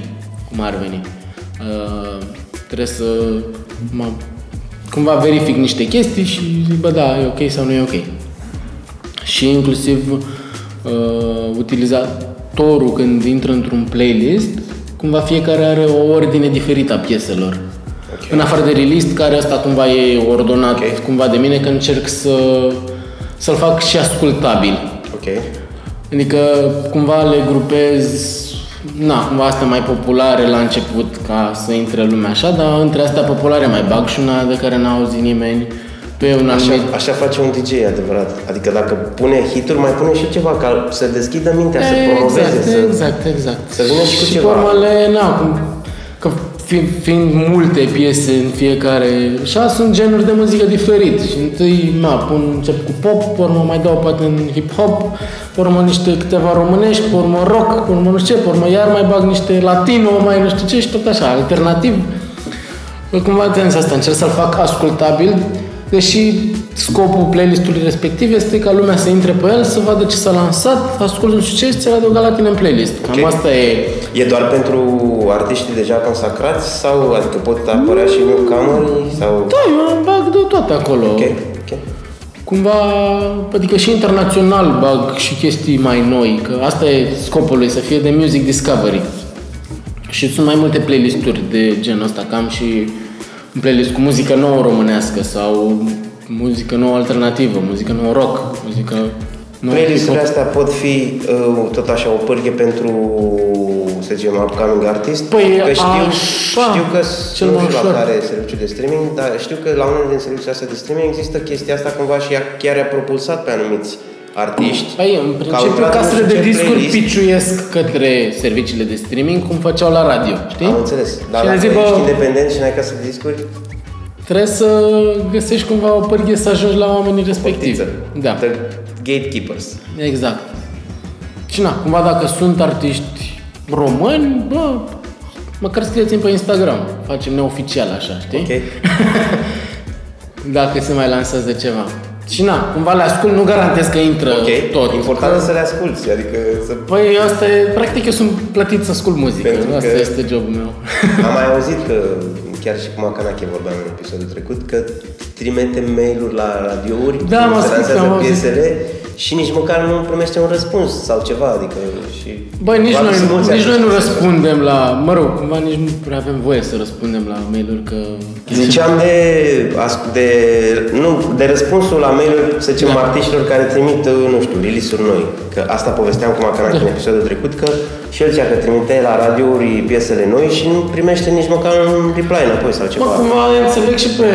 cum ar veni. Uh, trebuie să mă, cumva verific niște chestii și zic, bă, da, e ok sau nu e ok. Și inclusiv uh, utilizatorul când intră într-un playlist, cumva fiecare are o ordine diferită a pieselor. Ok. În afară de release, care asta cumva e ordonat Ok. cumva de mine, că încerc să, să-l fac și ascultabil. Ok. Adică cumva le grupez, na, cumva astea mai populare la început ca să intre lumea așa, dar între astea populare mai bag și una de care n-a auzit nimeni pe un Așa, anumit așa face un DJ, adevărat. Adică dacă pune hituri, mai pune și ceva ca să deschidă mintea, să promoveze, exact, să... exact, exact. să vină și cu și ceva. pe urmă le, na, cum, că fiind, fiind multe piese în fiecare, așa sunt genuri de muzică diferit. Și întâi, na, pun, încep cu pop, pe urmă mai dau poate în hip-hop, pe urmă niște câteva românești, pe urmă rock, pe urmă nu știu ce, pe urmă iar mai bag niște latino, mai nu știu ce și tot așa, alternativ. Cumva în asta încerc să-l fac ascultabil, deși scopul playlistului respectiv este ca lumea să intre pe el, să vadă ce s-a lansat, ascultă nu știu ce și ți-l adăuga la tine în playlist. Cam Ok. asta e. E doar pentru artiștii deja consacrați sau adică pot apărea și newcomerii sau... Da, eu bag de toate acolo. Ok, ok. Cumva, adică și internațional bag și chestii mai noi, că asta e scopul lui, să fie de music discovery. Și sunt mai multe playlisturi de genul ăsta, cam și un playlist cu muzică nouă românească sau muzică nouă alternativă, muzică nouă rock, muzică nouă Playlisturile hip-hop. astea pot fi uh, tot așa o pârghie pentru, să zicem, upcoming artist? Păi, că știu, așa, știu că cel nu mai știu la ușor. care e serviciul de streaming, dar știu că la unele din serviciile astea de streaming există chestia asta cumva și ea chiar a propulsat pe anumiți artiști. Păi, în principiu, intrat nu casele știu de ce discuri playlist. piciuiesc către serviciile de streaming, cum făceau la radio, știi? Am înțeles. Dar Și dacă le zic, bă, ești independent și n-ai casă de discuri, trebuie să găsești cumva o pârghie să ajungi la oamenii respectivi. Portiță. Da, The gatekeepers. exact. Și na, cumva dacă sunt artiști români, bă, măcar scrieți-mi pe Instagram. Facem neoficial așa, știi? Ok? (laughs) Dacă se mai lansează ceva. Și na, cumva le ascult, nu garantez că intră Ok. tot. Important e să le asculti, adică să... Păi asta e, practic eu sunt plătit să ascult muzică. Pentru asta că- este jobul meu. (laughs) Am mai (laughs) auzit că, chiar și cu Macanache vorbeam în episodul trecut, că trimite mail-uri la radiouri, Da, când m-a se scris, lansează am auzit. Piesele și nici măcar nu primește un răspuns sau ceva, adică și... Băi, nici probabil noi, sunt mulți nici noi nu artiști. răspundem la... Mă rog, cumva nici nu prea avem voie să răspundem la mail-uri, că... Ziceam de, as- de, nu, de răspunsul la mail-uri, să zicem, Da. artiștilor care trimit, nu știu, release-uri noi. Că asta povesteam cu Macanache Da. în episodul trecut, că și el zicea că trimite la radiouri piesele noi și nu primește nici măcar un reply înapoi sau Bă, ceva. cumva înțeleg și pe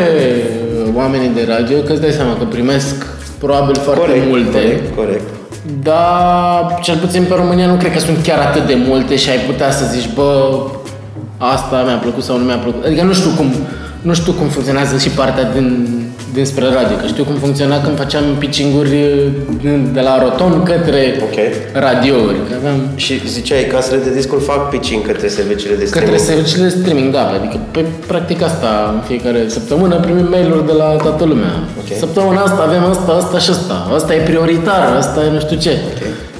oamenii de radio, că îți dai seama că primesc probabil foarte corect, multe. corect, corect. Dar, cel puțin pe România, nu cred că sunt chiar atât de multe și ai putea să zici, bă, asta mi-a plăcut sau nu mi-a plăcut. Adică nu știu cum, nu știu cum funcționează și partea din, dinspre radio, că știu cum funcționa când făceam pitching-uri din- de la Roton către Ok. radiouri, că aveam Și ziceai, casele de discuri fac pitching către serviciile de către streaming. serviciile de streaming, da, adică pe practic asta în fiecare săptămână primim mail-uri de la toată lumea. Ok. Săptămâna asta avem asta, asta și asta, asta e prioritar, asta e nu știu ce.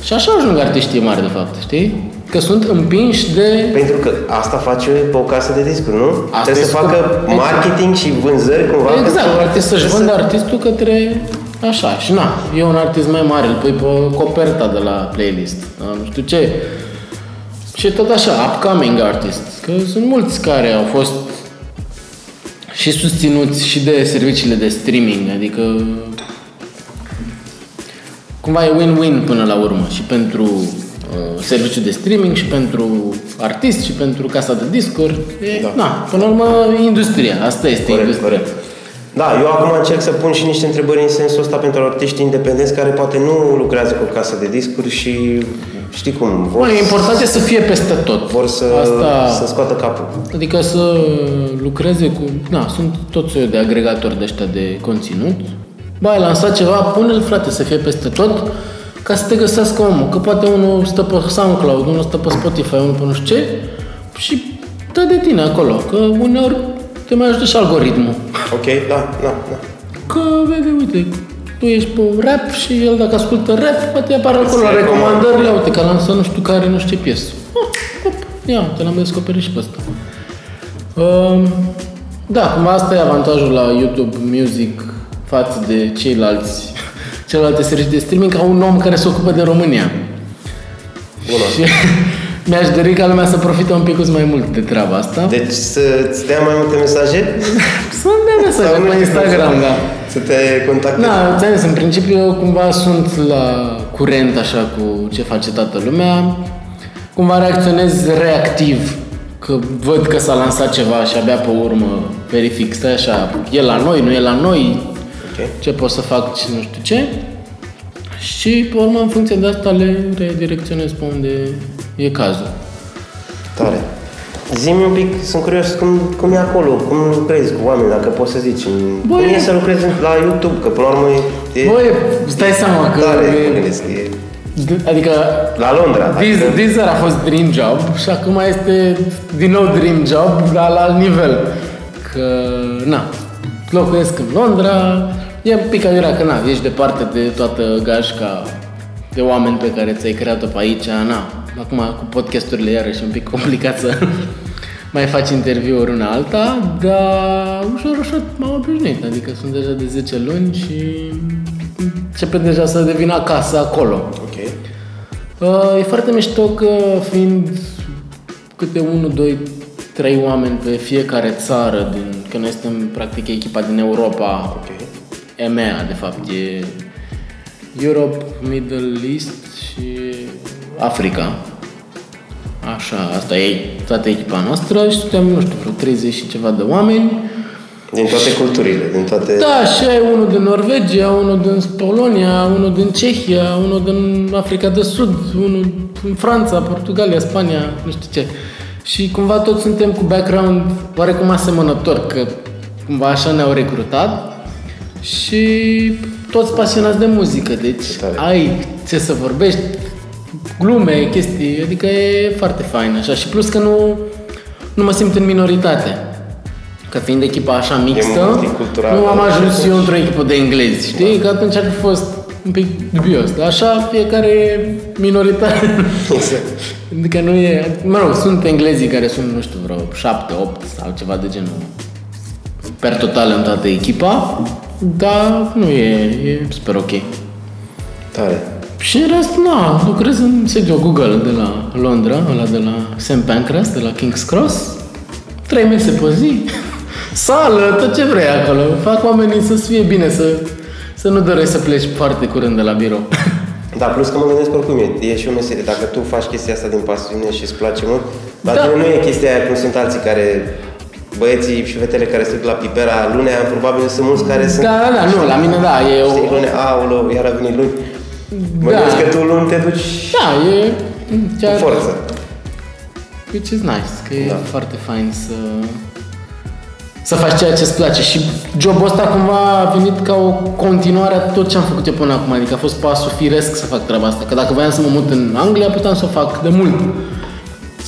Și așa ajung artiștii mari, de fapt, știi? Că sunt împinși de... Pentru că asta face pe o casă de discuri, nu? Asta Trebuie e să scop- facă exact. marketing și vânzări cumva. Exact, pentru- artist să-și trebuie vândă artistul către așa. Și na, e un artist mai mare, îl pui pe coperta de la playlist, da, nu știu ce. Și tot așa, upcoming artist. Că sunt mulți care au fost și susținuți și de serviciile de streaming, adică cumva e win-win până la urmă și pentru uh, serviciul de streaming și pentru artist și pentru casa de discuri. E, Da. Na, până la urmă, industria. Asta este Corect, industria. corect. Da, eu acum încerc să pun și niște întrebări în sensul ăsta pentru artiști independenți care poate nu lucrează cu o casă de discuri și știi cum, vor, Bă, important e să fie peste tot. vor să, Asta, să scoată capul. Adică să lucreze cu... Na, sunt tot soiul de agregatori de ăștia de conținut. Bă, ai lansat ceva, pune-l, frate, să fie peste tot ca să te găsească omul. Că poate unul stă pe SoundCloud, unul stă pe Spotify, unul pe nu știu ce și dă de tine acolo. Că uneori te mai ajută și algoritmul. Ok, da, da, da. Că, vede, uite, tu ești pe rap și el dacă ascultă rap, poate apare acolo la Se recomandările, uite, că a lansat nu știu care, nu știu ce piesă. Oh, hop, ia, te l-am descoperit și pe ăsta. Um, da, cum asta e avantajul la YouTube Music față de ceilalți, celelalte servicii de streaming, ca un om care se ocupă de România. Bună. Și (laughs) mi-aș dori ca lumea să profite un pic mai mult de treaba asta. Deci să-ți dea mai multe mesaje? (laughs) Să-mi dea mesaje Sau nu pe știu Instagram, cum să- da. Să te contactezi. Da, ți zis, în principiu eu cumva sunt la curent așa cu ce face toată lumea. Cumva reacționez reactiv că văd că s-a lansat ceva și abia pe urmă verific, stai așa, e la noi, nu e la noi, Ok. ce pot să fac, ce nu știu ce. Și pe urmă, în funcție de asta, le redirecționez pe unde e cazul. Tare. Zi-mi un pic, sunt curios cum, cum e acolo, cum lucrezi cu oameni, dacă poți să zici. Băi, cum e să lucrezi la YouTube, că până la urmă e, e Băi, stai seama că... tare, mă e- gândesc, e Adică la Londra. This, adică- this a fost dream job și acum este din nou dream job, dar la alt nivel. Că, na, locuiesc în Londra, e un pic aiurea că, na, ești departe de toată gașca de oameni pe care ți-ai creat-o pe aici, na. Acum cu podcasturile iarăși e un pic complicat să (laughs) mai faci interviuri una alta, dar ușor, ușor m-am obișnuit, adică sunt deja de 10 luni și începe deja să devină acasă acolo. Ok. Uh, e foarte mișto că fiind câte 1, 2, 3 oameni pe fiecare țară, din, că noi suntem practic echipa din Europa, Ok. EMEA de fapt, e Europe, Middle East și Africa. Așa, asta e toată echipa noastră și suntem, nu știu, vreo 30 și ceva de oameni. Din toate culturile, din toate... Da, și ai unul din Norvegia, unul din Polonia, unul din Cehia, unul din Africa de Sud, unul din Franța, Portugalia, Spania, nu știu ce. Și cumva toți suntem cu background oarecum asemănător, că cumva așa ne-au recrutat și toți pasionați de muzică, deci tare. ai ce să vorbești, glume, chestii, adică e foarte fain așa și plus că nu, nu mă simt în minoritate. Că fiind echipa așa mixtă, multicultural, nu am da. ajuns eu într-o echipă de englezi, știi? Că atunci ar fi fost un pic dubios. Dar așa fiecare e minoritar. Exact. (laughs) adică nu e... Mă rog, sunt englezii care sunt, nu știu, vreo 7, 8 sau ceva de genul per total în toată echipa, dar nu e, e super ok. Tare. Și în rest, na, lucrez în sediul Google de la Londra, ăla de la St. Pancras, de la King's Cross. Trei mese pe zi, (laughs) sală, tot ce vrei acolo. Fac oamenii să-ți fie bine, să, să nu dorești să pleci foarte curând de la birou. (laughs) Da, plus că mă gândesc că oricum e, e și o meserie. Dacă tu faci chestia asta din pasiune și îți place mult, dar Da. da. nu e chestia aia cum sunt alții care băieții și fetele care se duc la pipera lunea, probabil sunt mulți care sunt... Da, da, da, nu, la mine da, e o... Știi, lune, aulă, iar a venit luni. Mă Da. gândesc că tu luni te duci Da, e chiar... cu forță. Which is nice, că e Da. foarte fain să să faci ceea ce îți place și jobul ăsta cumva a venit ca o continuare a tot ce am făcut eu până acum, adică a fost pasul firesc să fac treaba asta, că dacă voiam să mă mut în Anglia, puteam să o fac de mult.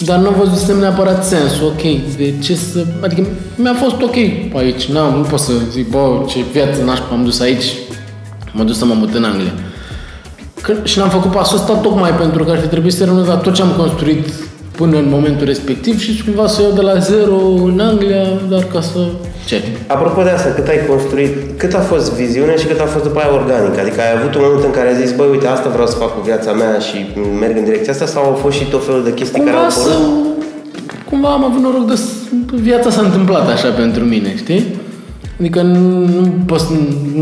Dar nu văzusem neapărat sensul, ok, de ce să... Adică mi-a fost ok aici, n-am, nu pot să zic, bă, ce viață nașpa am dus aici, m-am dus să mă mut în Anglia. Că, și n-am făcut pasul ăsta tocmai pentru că ar fi trebuit să renunț la tot ce am construit până în momentul respectiv și cumva să iau de la zero în Anglia, dar ca să... Ce? Apropo de asta, cât ai construit, cât a fost viziune și cât a fost după aia organic? Adică ai avut un moment în care ai zis, băi, uite, asta vreau să fac cu viața mea și merg în direcția asta sau au fost și tot felul de chestii care Cumva au să... apărut? Cumva am avut noroc de... s- Viața s-a întâmplat așa pentru mine, știi? Adică nu, nu, pot, să-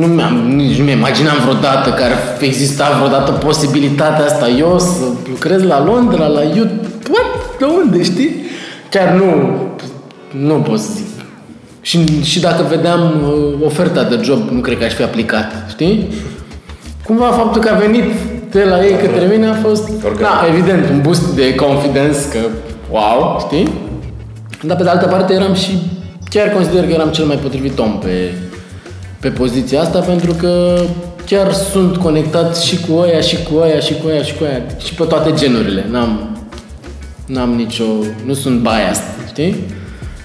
nu mi-am, nici nu mi-imaginam vreodată că ar exista vreodată posibilitatea asta eu să lucrez la Londra, la YouTube. What? De unde, știi? Chiar nu, nu pot să zic. Și, și dacă vedeam uh, oferta de job, nu cred că aș fi aplicat, știi? Cumva faptul că a venit de la ei către mine a fost, Organic. da, evident, un boost de confidence, că wow, știi? Dar pe de altă parte eram și, chiar consider că eram cel mai potrivit om pe, pe poziția asta, pentru că chiar sunt conectat și cu oia, și cu oia, și cu oia, și cu oia, și pe toate genurile. N-am, n-am nicio, nu sunt biased, știi?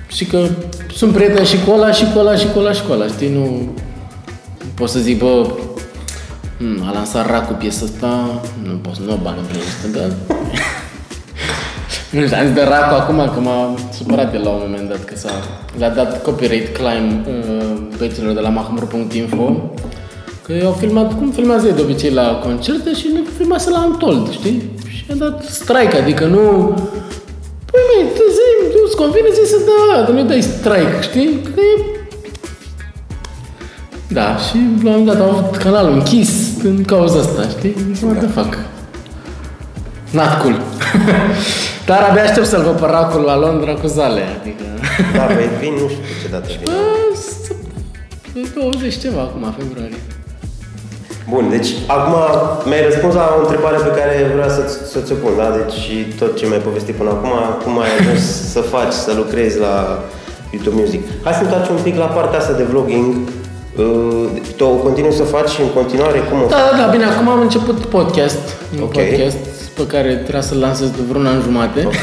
Și că sunt prieten și cu ăla, și cu ăla, și cu ăla, și cu ăla, știi? Nu, nu pot să zic, bă, hmm, a lansat Racu piesa asta, nu pot să nu o bag în playlist, dar... (laughs) Nu știu, am zis de Racu acum că m-a supărat el la un moment dat că s-a, le-a dat copyright claim uh, băieților de la mahmur.info că au filmat, cum filmează ei de obicei la concerte și le filmase la Untold, știi? Și a dat strike, adică nu... Păi măi, tu zi, tu îți convine zi să da, dar nu dai strike, știi? Că e da, și la un moment dat au avut canalul închis în cauza asta, știi? Zic, what the fuck? Not cool. (laughs) Dar abia aștept să-l văd pe Racul la Londra cu zale, adică... Da, păi vin, nu știu ce dată vin. Bă, să- pe 20 ceva acum, februarie. Bun, deci acum mi-ai răspuns la o întrebare pe care vreau să, să ți-o pun, da? Deci și tot ce mi-ai povestit până acum, cum ai ajuns (laughs) să faci, să lucrezi la YouTube Music. Hai să întoarcem un pic la partea asta de vlogging. Uh, Tu o continui să faci și în continuare? Cum o Da, da, da, bine, acum am început podcast. Un Ok. podcast pe care trebuia să-l lansez de vreun an jumate. (laughs)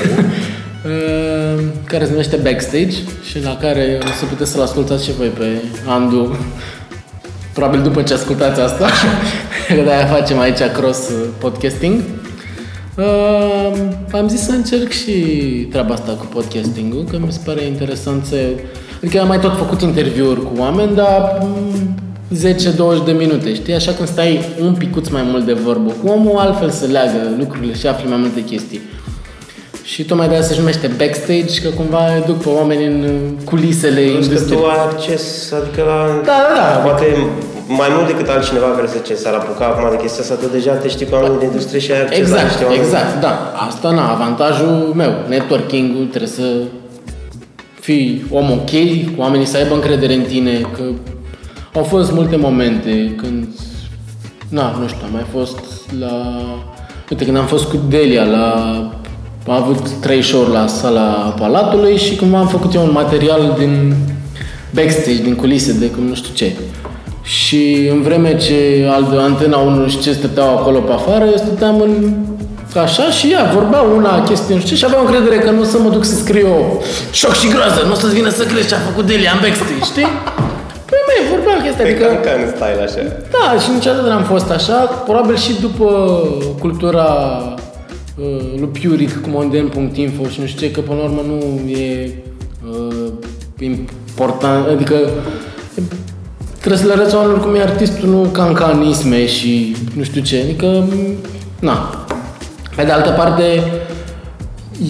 Uh, care se numește Backstage și la care o să puteți să-l ascultați și voi pe Andu probabil după ce ascultați asta (laughs) că de-aia facem aici cross uh, podcasting uh, am zis să încerc și treaba asta cu podcasting-ul că mi se pare interesant să adică am mai tot făcut interviuri cu oameni dar mm, 10-20 de minute, știi? Așa când stai un picuț mai mult de vorbă cu omul, altfel se leagă lucrurile și afli mai multe chestii. Și tocmai de aia se numește backstage, că cumva duc pe oameni în uh, culisele Plus că industriei. tu ai acces, adică la... Da, da, da. Poate mai mult decât altcineva care să ce s-ar apuca acum de chestia asta, tu deja te știi pe oameni din industrie și ai acces la Exact, niște oameni. exact, da. Asta na, avantajul meu. Networking-ul trebuie să fii om ok, oamenii să aibă încredere în tine, că au fost multe momente când, na, nu știu, am mai fost la, uite, când am fost cu Delia la, am avut trei show la sala Palatului și când am făcut eu un material din backstage, din culise, de cum nu știu ce. Și în vreme ce al de antena 1 și ce stăteau acolo pe afară, eu stăteam în așa și ea vorbea una chestie, nu știu, și aveam încredere că nu să mă duc să scriu eu șoc și groază, nu o să-ți vină să crezi ce a făcut Delia în backstage, știi? Păi mai vorbea chestia, Pe adică... can can style așa. Da, și niciodată n-am fost așa, probabil și după cultura uh, lui Puric cu Monden.info și nu știu ce, că până la urmă nu e uh, important, adică trebuie să le arăți oamenilor cum e artistul, nu cancanisme și nu știu ce, adică, na. Pe de altă parte,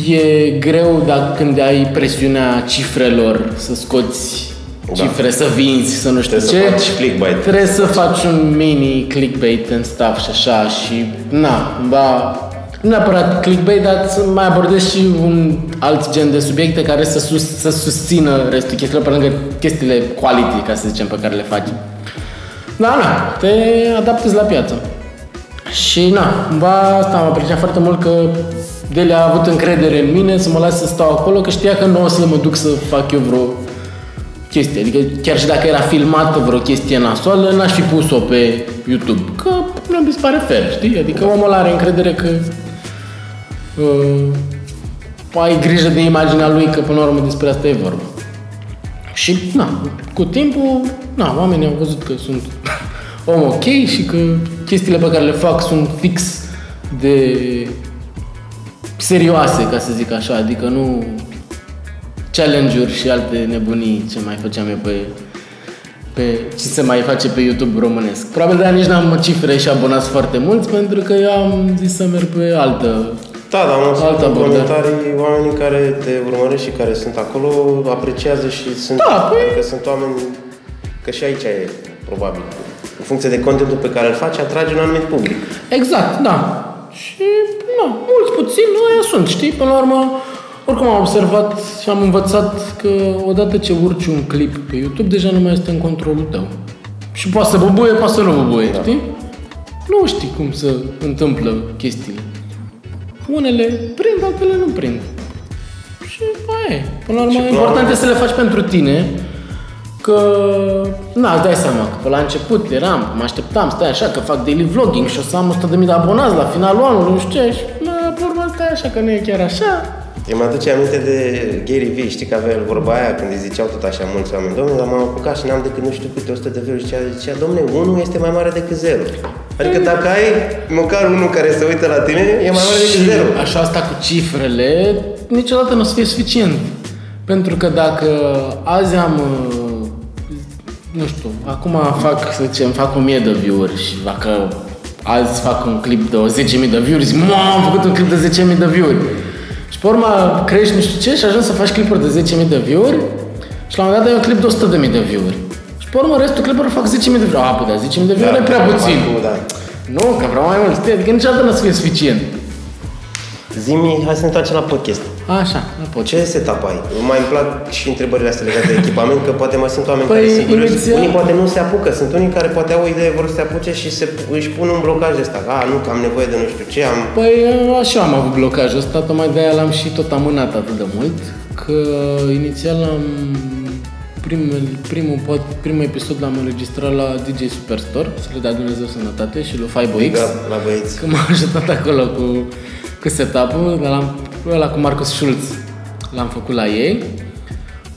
e greu dacă când ai presiunea cifrelor să scoți cifre, să vinzi, să nu știu Trebuie ce. să faci clickbait. Trebuie să faci un mini clickbait în stuff și așa și na, ba, nu neapărat clickbait, dar să mai abordezi și un alt gen de subiecte care să, sus, să susțină restul chestiilor pe lângă chestiile quality, ca să zicem, pe care le faci. Da, na, te adaptezi la piață. Și na, cumva asta am apreciat foarte mult că Delia a avut încredere în mine să mă lase să stau acolo, că știa că nu o să mă duc să fac eu vreo chestie. Adică chiar și dacă era filmată vreo chestie nasoală, n-aș fi pus-o pe YouTube. Că nu mi se pare fair, știi? Adică omul ăla are încredere că uh, ai grijă de imaginea lui, că până la urmă despre asta e vorba. Și, na, cu timpul, na, oamenii au văzut că sunt (laughs) om ok și că chestiile pe care le fac sunt fix de serioase, ca să zic așa, adică nu challenge-uri și alte nebunii ce mai făceam eu pe, pe ce se mai face pe YouTube românesc. Probabil de-aia nici n-am cifre și abonați foarte mulți, pentru că eu am zis să merg pe altă... Da, dar am Altă auzit în abordare. comentarii oamenii care te urmăresc și care sunt acolo apreciază și sunt, Da, păi- adică sunt oameni, că și aici e probabil. În funcție de contentul pe care îl faci, atrage un anumit public. Exact, da. Și, nu, mulți puțini, nu aia sunt, știi? Până la urmă, oricum am observat și am învățat că odată ce urci un clip pe YouTube, deja nu mai este în controlul tău. Și poate să bubuie, poate să nu bubuie, da. știi? Nu știi cum să întâmplă chestiile. Unele prind, altele nu prind. Și aia e. Până la urmă, Și până la important urmă- e să le faci pentru tine, că, na, îți dai seama că pe la început eram, mă așteptam, stai așa, că fac daily vlogging și o să am 100.000 de abonați la finalul anului, nu știu ce, și la urmă stai așa, că nu e chiar așa. Eu mi-aduce aminte de Gary Vee, știi că avea el vorba aia când îi ziceau tot așa mulți oameni, domnule, dar m-am apucat și n-am decât nu știu câte 100 de view zicea, zicea, domnule, unul este mai mare decât zero. Adică dacă ai măcar unul care se uită la tine, e mai mare decât Și zero. așa asta cu cifrele, niciodată nu o să fie suficient. Pentru că dacă azi am, uh, nu știu, acum fac, să zicem, fac 1000 de view-uri și dacă azi fac un clip de 10.000 de view-uri, zic, mă, am făcut un clip de 10.000 de view-uri. Și pe urmă crești nu știu ce și ajungi să faci clipuri de 10.000 de view-uri și la un moment dat ai un clip de 100.000 de view-uri. Și pe urmă restul clipurilor fac 10.000 de view-uri. A, păi da, 10.000 de view-uri e prea puțin. Da. Nu, că vreau mai mult, știi? Adică niciodată nu o să fie suficient. Zimi, hai să ne întoarcem la podcast. Așa, nu pot. Ce setup ai? Mai îmi plac și întrebările astea legate de echipament, că poate mai sunt oameni Păi, care sunt curioși. inițial- Unii poate nu se apucă, sunt unii care poate au o idee, vor să se apuce și se, își pun un blocaj de ăsta. A, nu, că am nevoie de nu știu ce, am... Păi așa am avut blocajul ăsta, tocmai de-aia l-am și tot amânat atât de mult, că inițial am primul, primul, pod- primul episod l-am înregistrat la DJ Superstore, să le dea Dumnezeu sănătate și lui Fibo X, Da, la băieți. că m-a ajutat acolo cu, cu setup-ul, dar l-am, ăla cu Marcus Schulz l-am făcut la ei.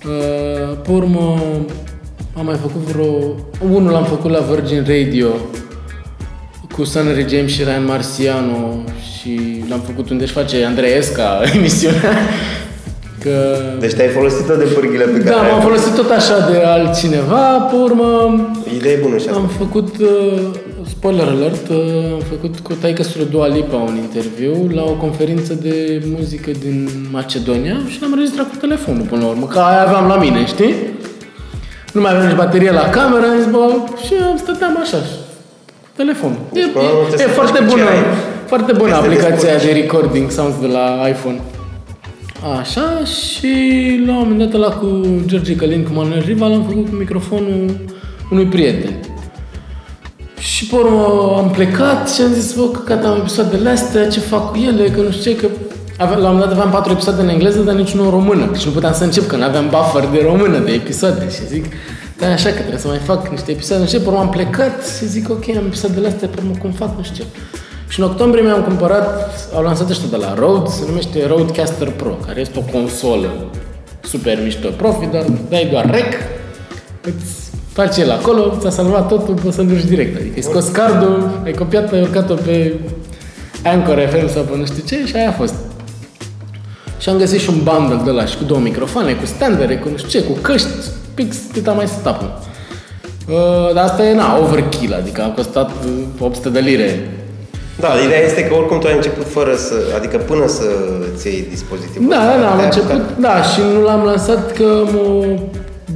Uh, Pe urmă am mai făcut vreo... Unul l-am făcut la Virgin Radio cu Sunny James și Ryan Marciano și l-am făcut unde își face Andreesca (laughs) emisiunea. Că... Deci te-ai folosit tot de pârghile pe care Da, ai m-am folosit tot așa de altcineva, pe urmă Idee bună și asta. am făcut, uh, spoiler alert, uh, am făcut cu taică lui Dua Lipa un interviu la o conferință de muzică din Macedonia și l-am înregistrat cu telefonul până la urmă, că aia aveam la mine, știi? Nu mai aveam nici baterie la cameră, am zis, bă, și stăteam așa, și cu telefonul. Deci, e, până la urmă, e, trebuie e să foarte faci ce bună, ai. foarte bună Este de aplicația sport. de recording sounds de la iPhone. Așa și la un moment dat la cu George Călin, cu Manuel Riva, l-am făcut cu microfonul unui prieten. Și pe urmă am plecat și am zis, bă, că am episoadele astea, ce fac cu ele, că nu știu ce, că avea, la un moment dat aveam patru episoade în engleză, dar niciunul în română. Și nu puteam să încep, că nu aveam buffer de română, de episoade. Și zic, da, așa că trebuie să mai fac niște episoade. Nu știu, pe urmă am plecat și zic, ok, am episoadele astea, pe urmă cum fac, nu știu ce. Și în octombrie mi-am cumpărat, au lansat ăștia de la Rode, se numește Rodecaster Pro, care este o consolă super mișto profi, doar dai doar rec, îți faci el acolo, ți-a salvat totul, poți să duci direct. Adică ai scos cardul, ai copiat, ai urcat-o pe Anchor FM sau pe nu știu ce și aia a fost. Și am găsit și un bundle de la și cu două microfoane, cu standere, cu nu știu ce, cu căști, pix, cât am mai setup uh, Dar asta e, na, overkill, adică a costat uh, 800 de lire Da, ideea este că oricum tu ai început fără să, adică până să ți iei dispozitivul Da, ăsta, da, da, am te-ai început, apucat. da, și nu l-am lansat că mă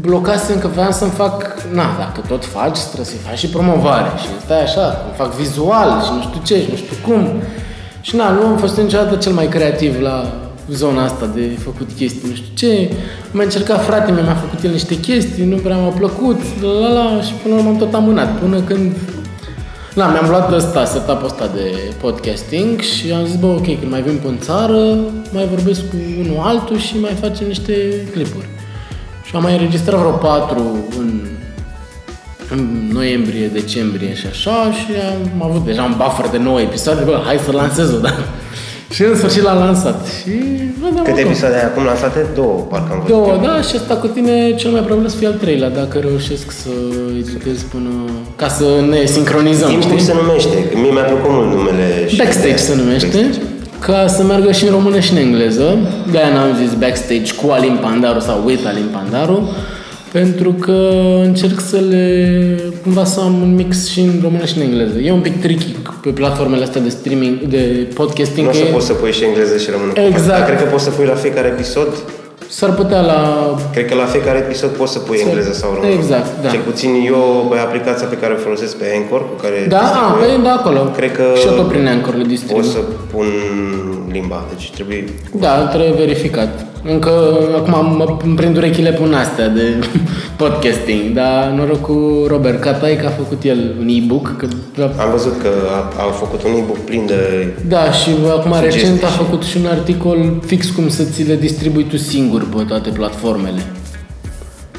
blocasem că vreau să-mi fac, na, dacă tot faci, trebuie să-i faci și promovare și stai așa, îmi fac vizual și nu știu ce și nu știu cum. Și na, nu am fost niciodată cel mai creativ la zona asta de făcut chestii, nu știu ce. M-a încercat frate meu, mi-a făcut el niște chestii, nu prea mi-a plăcut, la la la, și până la urmă am tot amânat, până când Da, mi-am luat ăsta, setup-ul ăsta de podcasting și am zis, bă, ok, când mai vin în țară, mai vorbesc cu unul altul și mai facem niște clipuri. Și am mai înregistrat vreo patru în, în noiembrie, decembrie și așa și am avut deja un buffer de 9 episoade, bă, hai să lansez-o, da? și în sfârșit l-am lansat și vedem Câte acum. episoade ai acum lansate? Două, parcă am văzut. Două, eu. da, și asta cu tine cel mai probabil să fie al treilea, dacă reușesc să editez până... ca să ne sincronizăm, Știm cum știi? se numește, că mie mi-a plăcut mult numele. și Backstage de- se numește, ca să meargă și în română și în engleză. De-aia n-am zis backstage cu Alin Pandaru sau with Alin Pandaru, pentru că încerc să le... cumva să am un mix și în română și în engleză. E un pic tricky pe platformele astea de streaming, de podcasting. Nu o să că e- poți să pui și engleză și română. Exact. Dar cred că poți să pui la fiecare episod S-ar putea la Cred că la fiecare episod poți să pui engleză sau română. Exact, da. Cel puțin eu, pe aplicația pe care o folosesc pe Anchor, cu care Da, a, distribuie, pe, da, acolo. Cred că Și eu tot prin Anchor le pot distribui. să pun limba, deci trebuie... Da, trebuie verificat. Încă acum mă îmi prind urechile până astea de (laughs) podcasting, dar noroc cu Robert Catai că a făcut el un e-book. Că, Am văzut că a, au făcut un e-book plin de... da, și acum Sugestii recent a și- făcut și un articol fix cum să ți le distribui tu singur pe toate platformele.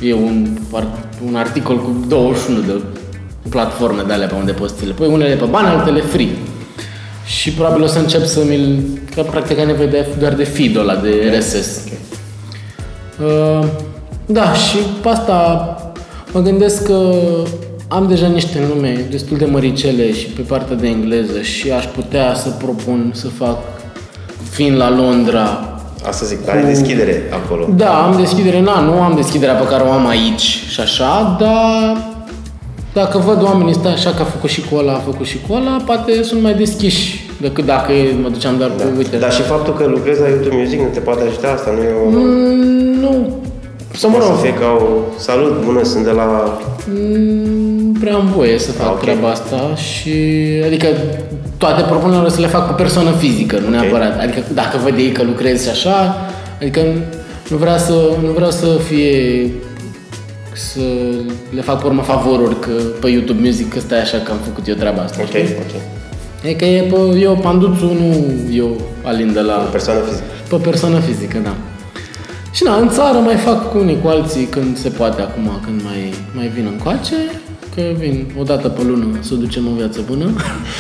E un, ar- un articol cu 21 de platforme de alea pe unde poți să ți le pui, unele pe bani, altele free. Și probabil o să încep să mi-l... Că practic ai nevoie de, doar de feed ăla de RSS. Uh, da, și pe asta mă gândesc că am deja niște nume destul de măricele și pe partea de engleză și aș putea să propun să fac, fiind la Londra, Asta zic, ai deschidere acolo. da, am deschidere, na, nu am deschiderea pe care o am aici și așa, dar dacă văd oamenii stai așa că a făcut și cu ăla, a făcut și cu ăla, poate sunt mai deschiși decât dacă mă duceam doar cu, uite, Dar și faptul că lucrezi la YouTube Music nu te poate ajuta asta, nu e o... Mm, nu, să mă Poate rog, să fie ca o... Salut, bună, sunt de la... Mm, Nu prea am voie să fac Ah, ok. okay. treaba asta și adică toate propunerile o să le fac cu persoană fizică, nu neapărat. Adică dacă văd ei că lucrez și așa, adică nu vreau să nu vreau să fie să le fac pe urmă favoruri că pe YouTube Music că stai așa că am făcut eu treaba asta. Ok, știi? ok. E că e pe, eu Panduțu, nu eu Alin de la... O persoană fizică. Pe persoană fizică, da. Și na, în țară mai fac cu unii cu alții când se poate acum, când mai, mai vin încoace, că vin o dată pe lună să ducem o viață bună,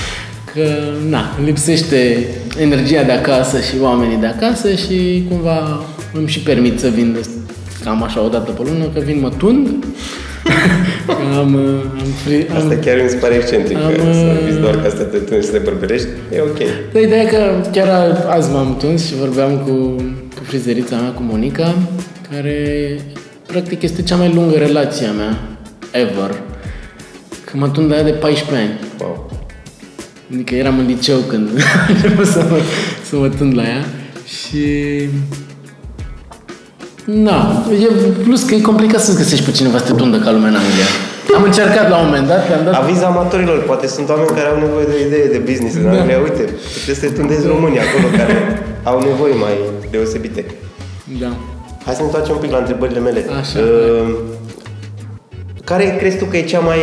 (laughs) că na, lipsește energia de acasă și oamenii de acasă și cumva îmi și permit să vin de, cam așa o dată pe lună, că vin mă tund, Că (laughs) am, am, fri, am, Asta chiar mi se pare excentric, am, că să uh, fiți doar ca să te tunzi și să te bărberești, e ok. Da, ideea e că chiar azi m-am tuns și vorbeam cu, cu frizerița mea, cu Monica, care practic este cea mai lungă relație a mea ever. Că mă tund de aia de 14 ani. Wow. Adică eram în liceu când (laughs) am început să mă, să mă tund la ea și... Na, e, plus că e complicat să-ți găsești pe cineva să te tundă ca lumea în Anglia. Am încercat la un moment dat, am dat Aviz amatorilor, poate sunt oameni care au nevoie de o idee de business în Anglia. Uite, trebuie să te tundezi românii acolo care au nevoi mai deosebite. Da. Hai să ne întoarcem un pic la întrebările mele. Așa. Uh, care crezi tu că e cea mai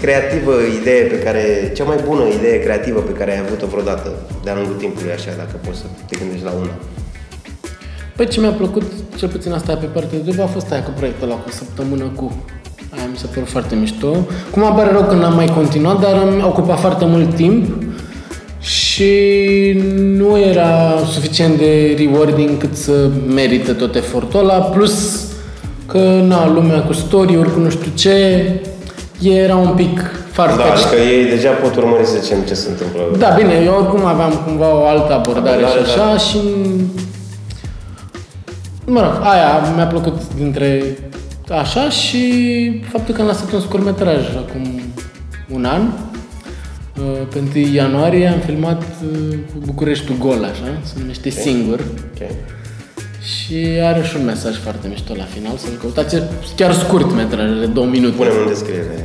creativă idee pe care, cea mai bună idee creativă pe care ai avut-o vreodată de-a lungul timpului, așa, dacă poți să te gândești la una? Păi ce mi-a plăcut, cel puțin asta pe partea de dubă, a fost aia cu proiectul ăla cu săptămână cu. Aia mi s-a părut foarte mișto. Cum îmi pare rău că n-am mai continuat, dar îmi ocupa foarte mult timp și nu era suficient de rewarding cât să merită tot efortul ăla, plus că, na, lumea cu story-uri, cu nu știu ce, era un pic Da, farfetch. și că ei deja pot urmări să zicem ce se întâmplă. Da, bine, eu oricum aveam cumva o altă abordare Abordare, și așa da. și... Mă rog, aia mi-a plăcut dintre așa și faptul că am lăsat un scurtmetraj acum un an. Uh, Pe 1 ianuarie am filmat uh, Bucureștiul Gol, așa, se numește Singur. Ok. Și are și un mesaj foarte mișto la final, să-l căutați. E Chiar scurt metrajele, două minute. Punem în descriere.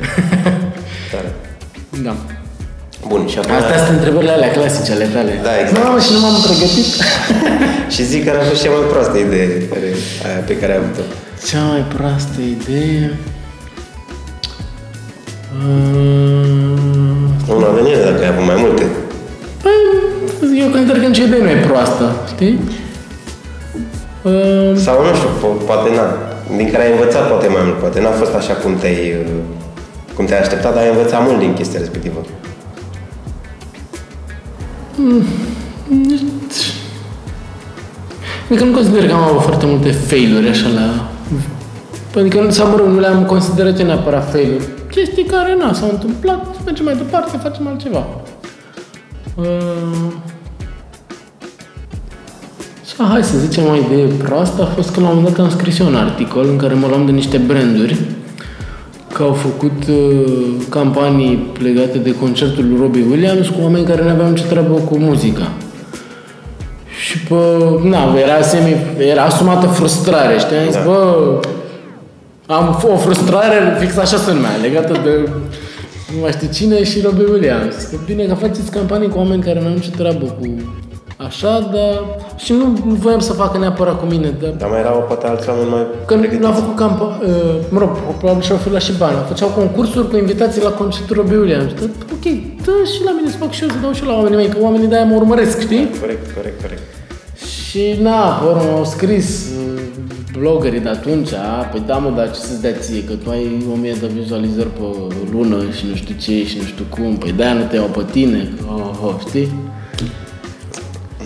(laughs) Tare. Da. Bun, și acum... Astea sunt întrebările alea clasice ale tale. Da, exact. Mamă, și nu m-am pregătit. (laughs) Și zic care a fost cea mai proastă idee care, aia pe care ai avut-o. Cea mai proastă idee... Uh, Una venire dacă ai avut mai multe. Păi, eu consider că nicio idee nu e proastă, știi? Uh, Sau nu știu, po- poate n-a. Din care ai învățat poate mai mult. Poate n-a fost așa cum te-ai, uh, cum te-ai așteptat, dar ai învățat mult din chestia respectivă. Adică nu consider că am avut foarte multe failuri așa la... Adică, sau mă rog, nu le-am considerat eu neapărat failuri. Chestii care, na, s-au întâmplat, mergem mai departe, facem altceva. Uh... Și hai să zicem o idee proastă a fost că la un moment dat am scris eu un articol în care mă luam de niște branduri că au făcut uh, campanii legate de concertul lui Robbie Williams cu oameni care nu aveau nicio treabă cu muzica. Și bă, na, era semi, era asumată frustrare, știi? Am zis, Da. bă, am o frustrare fix așa se numea, legată de nu mai știu cine și Robbie Williams. Că bine că faceți campanii cu oameni care nu au nicio treabă cu așa, dar și nu nu voiam să facă neapărat cu mine, dar Dar mai erau poate alți oameni mai Că pregătiți. nu a făcut camp, uh, mă rog, probabil și-au făcut și bani. Făceau concursuri cu invitații la concertul Robbie Williams. Dă, ok, dă și la mine să fac și eu, să dau și la oamenii mei, că oamenii de-aia mă urmăresc, știi? Corect, corect, corect. Și na, pe urmă au scris uh, bloggerii de atunci, a, păi da mă, dar ce să-ți dea ție, că tu ai 1000 de vizualizări pe lună și nu știu ce și nu știu cum, păi de-aia nu te iau pe tine, oh, oh, știi?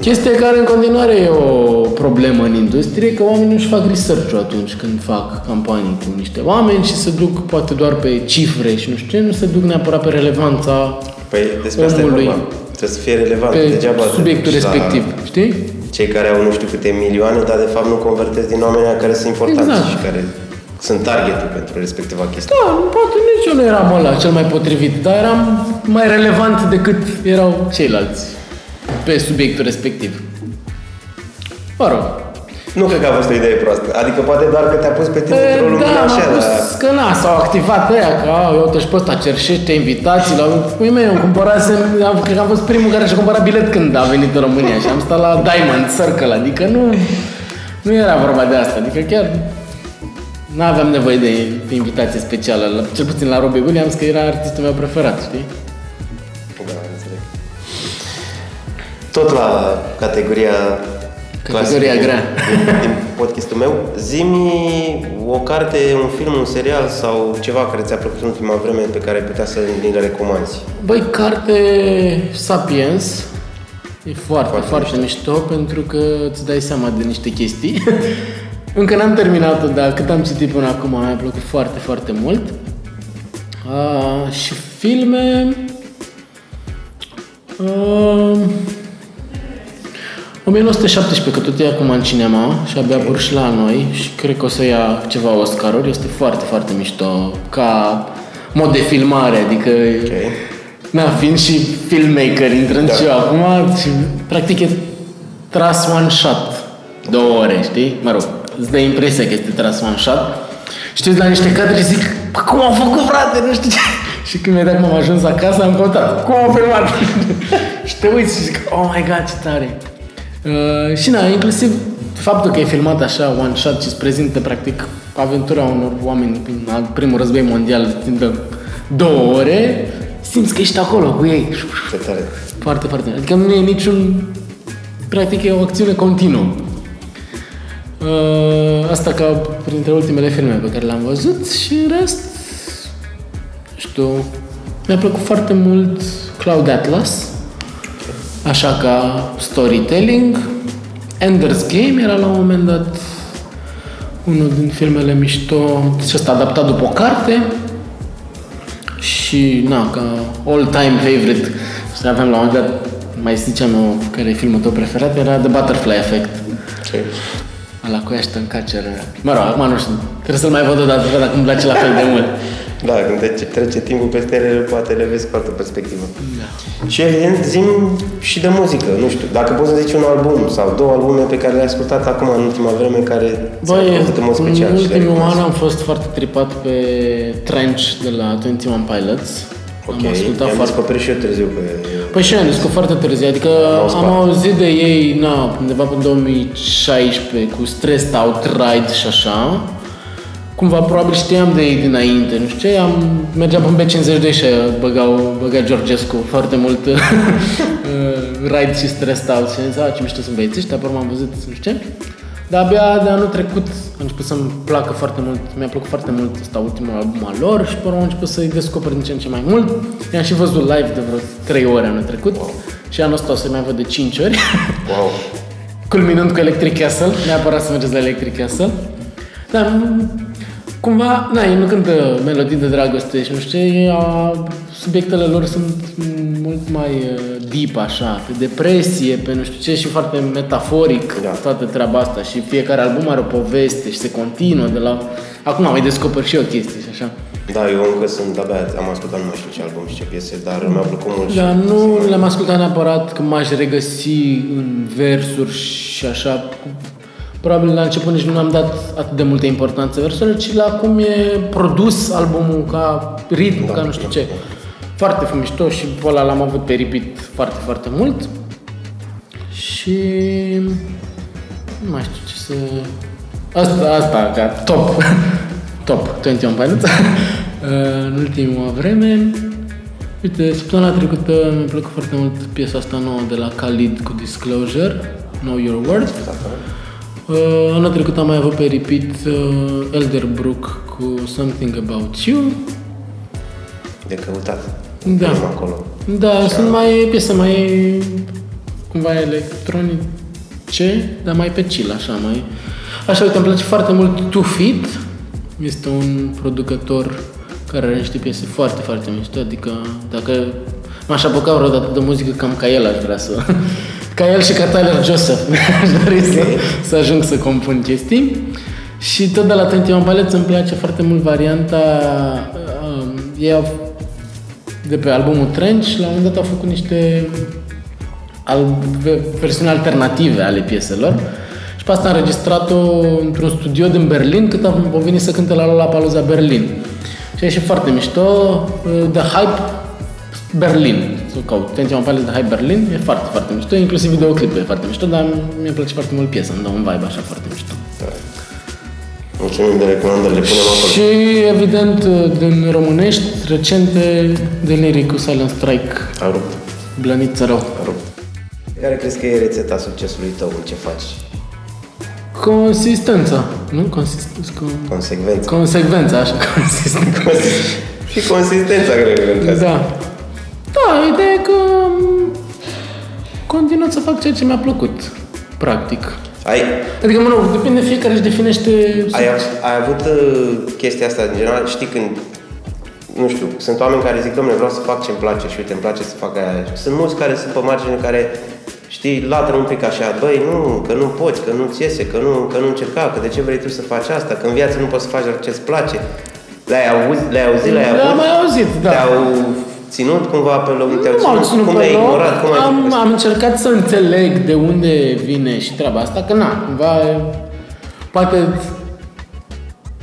Chestia care în continuare e o problemă în industrie, că oamenii nu-și fac research atunci când fac campanii cu niște oameni și se duc poate doar pe cifre și nu știu ce, nu se duc neapărat pe relevanța Păi despre asta e Omului. vorba. Trebuie să fie relevant. pe Degeaba te subiectul duci la respectiv, știi? Cei care au nu știu câte milioane, dar de fapt nu convertesc din oamenii ăia care sunt importanți Exact. și care sunt targetul pentru respectiva chestie. Da, poate nici eu nu eram ăla cel mai potrivit, dar eram mai relevant decât erau ceilalți pe subiectul respectiv. Mă rog, Nu cred că a fost o idee proastă. Adică poate doar că te-a pus pe tine E, într-o lumină da, așa, m-a pus dar... că na, s-au activat pe aia, că a, uite și pe ăsta cerșește invitații. La... Păi mei, eu cumpărasem, am, cred că am fost primul care și-a cumpărat bilet când a venit în România și am stat la Diamond Circle, adică nu, nu era vorba de asta, adică chiar nu aveam nevoie de invitație specială, la, cel puțin la Robbie Williams, că era artistul meu preferat, știi? Da, înțeleg. Tot la categoria Categoria clasică grea. Din, din podcastul meu, zimi o carte, un film, un serial sau ceva care ți-a plăcut în ultima vreme pe care ai putea să ni le recomanzi. Băi, carte Sapiens e foarte, foarte, foarte mișto. pentru că îți dai seama de niște chestii. (laughs) Încă n-am terminat-o, dar cât am citit până acum mi-a plăcut foarte, foarte mult. A, și filme... A, 1917, că tot e acum în cinema și abia okay. și la noi și cred că o să ia ceva Oscaruri. Este foarte, foarte mișto ca mod de filmare, adică Ok. Na, fiind și filmmaker, intrând Da. da. și eu acum, și practic e tras one shot, două ore, știi? Mă rog, îți dă impresia că este tras one shot. Și te uiți la niște cadre și zic, "Bă, cum au făcut, frate, nu știu ce. (laughs) Și când mi-a dat cum am ajuns acasă, am căutat, cum au filmat? (laughs) și te uiți și zic, oh my god, ce tare. Uh, și na, inclusiv faptul că e filmat așa, one shot și îți prezintă practic aventura unor oameni prin al primul război mondial timp de două ore, simți că ești acolo cu ei. Ce tare. Foarte, foarte. Adică nu e niciun... Practic e o acțiune continuă. Uh, Asta ca printre ultimele filme pe care le-am văzut și în rest, nu știu, mi-a plăcut foarte mult Cloud Atlas, așa ca storytelling. Ender's Game era la un moment dat unul din filmele mișto și ăsta adaptat după o carte și, na, ca all-time favorite, să aveam la un moment dat, mai ziceam eu care e filmul tău preferat, era The Butterfly Effect. Ce? Ala cu Ashton Kutcher. Mă rog, acum nu știu, trebuie să-l mai văd o dată, văd dacă îmi place la fel de mult. (laughs) Da, când trece, trece timpul peste ele, poate le vezi cu altă perspectivă. Da. Și evident, zim și de muzică, nu știu, dacă poți să zici un album sau două albume pe care le-ai ascultat acum în ultima vreme, care ți-au Băi, plăcut în mod special în și le-ai ultimul an recomandat. am fost foarte tripat pe Trench de la 21 Pilots. Ok, am ascultat i-am foarte... descoperit și eu târziu pe... Păi și eu am descoperit foarte târziu, adică Au am spate. auzit de ei, na, undeva pe 2016 cu Stressed Out Ride și așa. Cumva probabil știam de ei dinainte, nu știu ce, am, mergeam pe B52 și băgau, băga Georgescu foarte mult (laughs) uh, Ride și Stressed Out și am zis, a, ce mișto sunt băieții ăștia, pe urmă am văzut, nu știu ce. Dar abia de anul trecut a început să-mi placă foarte mult, mi-a plăcut foarte mult ăsta ultimul album al lor și pe urmă am început să-i descoper din ce în ce mai mult. I-am și văzut live de vreo 3 ore anul trecut și anul ăsta o să mai văd de 5 ori. (laughs) Wow. Culminând cu Electric Castle, neapărat să mergeți la Electric Castle. Dar m, cumva, na, ei nu cântă melodii de dragoste și nu știu ce, a, subiectele lor sunt m, mult mai uh, deep așa, pe depresie, pe nu știu ce și foarte metaforic Da. toată treaba asta și fiecare album are o poveste și se continuă de la... Acum mai descoper și eu chestii și așa. Da, eu încă sunt, abia am ascultat, nu mai știu ce album și ce piese, dar mi-a plăcut mult. și- Dar nu le-am ascultat neapărat că m-aș regăsi în versuri și așa. Probabil la început nici nu am dat atât de multă importanță versurilor, ci la cum e produs albumul, ca ritm, ca nu știu ce. Foarte fumișto și pe ăla l-am avut pe repeat foarte, foarte mult. Și nu mai știu ce să... Asta, asta, ca top. (laughs) top, 21 Pilots. (laughs) în ultima vreme. Uite, săptămâna trecută mi-a plăcut foarte mult piesa asta nouă de la Khalid cu Disclosure, Know Your Worth. Uh, anul trecut am mai avut pe repeat uh, Elderbrook cu Something About You. De căutat. Da. Am acolo. Da, sunt mai piese mai cumva electronice, dar mai pe chill, așa, mai... Așa, uite, îmi place foarte mult Two Feet. Este un producător care are niște piese foarte, foarte mișto, adică dacă m-aș apuca vreodată de muzică, cam ca el aș vrea să... (laughs) Ca el și ca Tyler Joseph. (laughs) aș dori să, să ajung să compun chestii. Și tot de la 21 Pilots îmi place foarte mult varianta... Um, ei au de pe albumul Trench, la un moment dat au făcut niște al, ve- versiuni alternative ale pieselor și pe asta am înregistrat-o într-un studio din Berlin cât am am venit să cânte la Lollapalooza Berlin. Și a ieșit foarte mișto. uh, The Hype Berlin. Să caut. Tension Palace The Hype Berlin. E foarte, foarte mișto. Inclusiv videoclipul e foarte mișto, dar mi-a place foarte mult piesa. Îmi dă un vibe așa foarte mișto. Mulțumim de recomandări, le punem acolo. Și evident din românești, recente, de Lyric cu Silent Strike. A rupt. Blăniță rău. A rupt. Care crezi că e rețeta succesului tău în ce faci? Consistența, nu? Consistența. Con... Consecvență. Consecvența, așa, (laughs) consistența. și consistența cred că contează. Da. Da, ideea e că m, continuu să fac ceea ce mi-a plăcut, practic. Ai, Adică, mă rog, depinde, fiecare își definește... ai, ai avut uh, chestia asta, în general, știi când, nu știu, sunt oameni care zic, domnule, vreau să fac ce-mi place și uite, îmi place să fac aia. Sunt mulți care sunt pe margine care, știi, latră un pic așa, băi, nu, că nu poți, că nu-ți iese, că nu, că nu încerca, că de ce vrei tu să faci asta, că în viață nu poți să faci doar ce-ți place. Le-ai auzit, le-ai auzit, le-ai avut? Le-am mai auzit, da. Te-au ținut cumva pe loc, te-au Nu m-au ținut, ținut cum pe ai loc. ignorat, cum ai am, făcut? am încercat să înțeleg de unde vine și treaba asta, că na, cumva, poate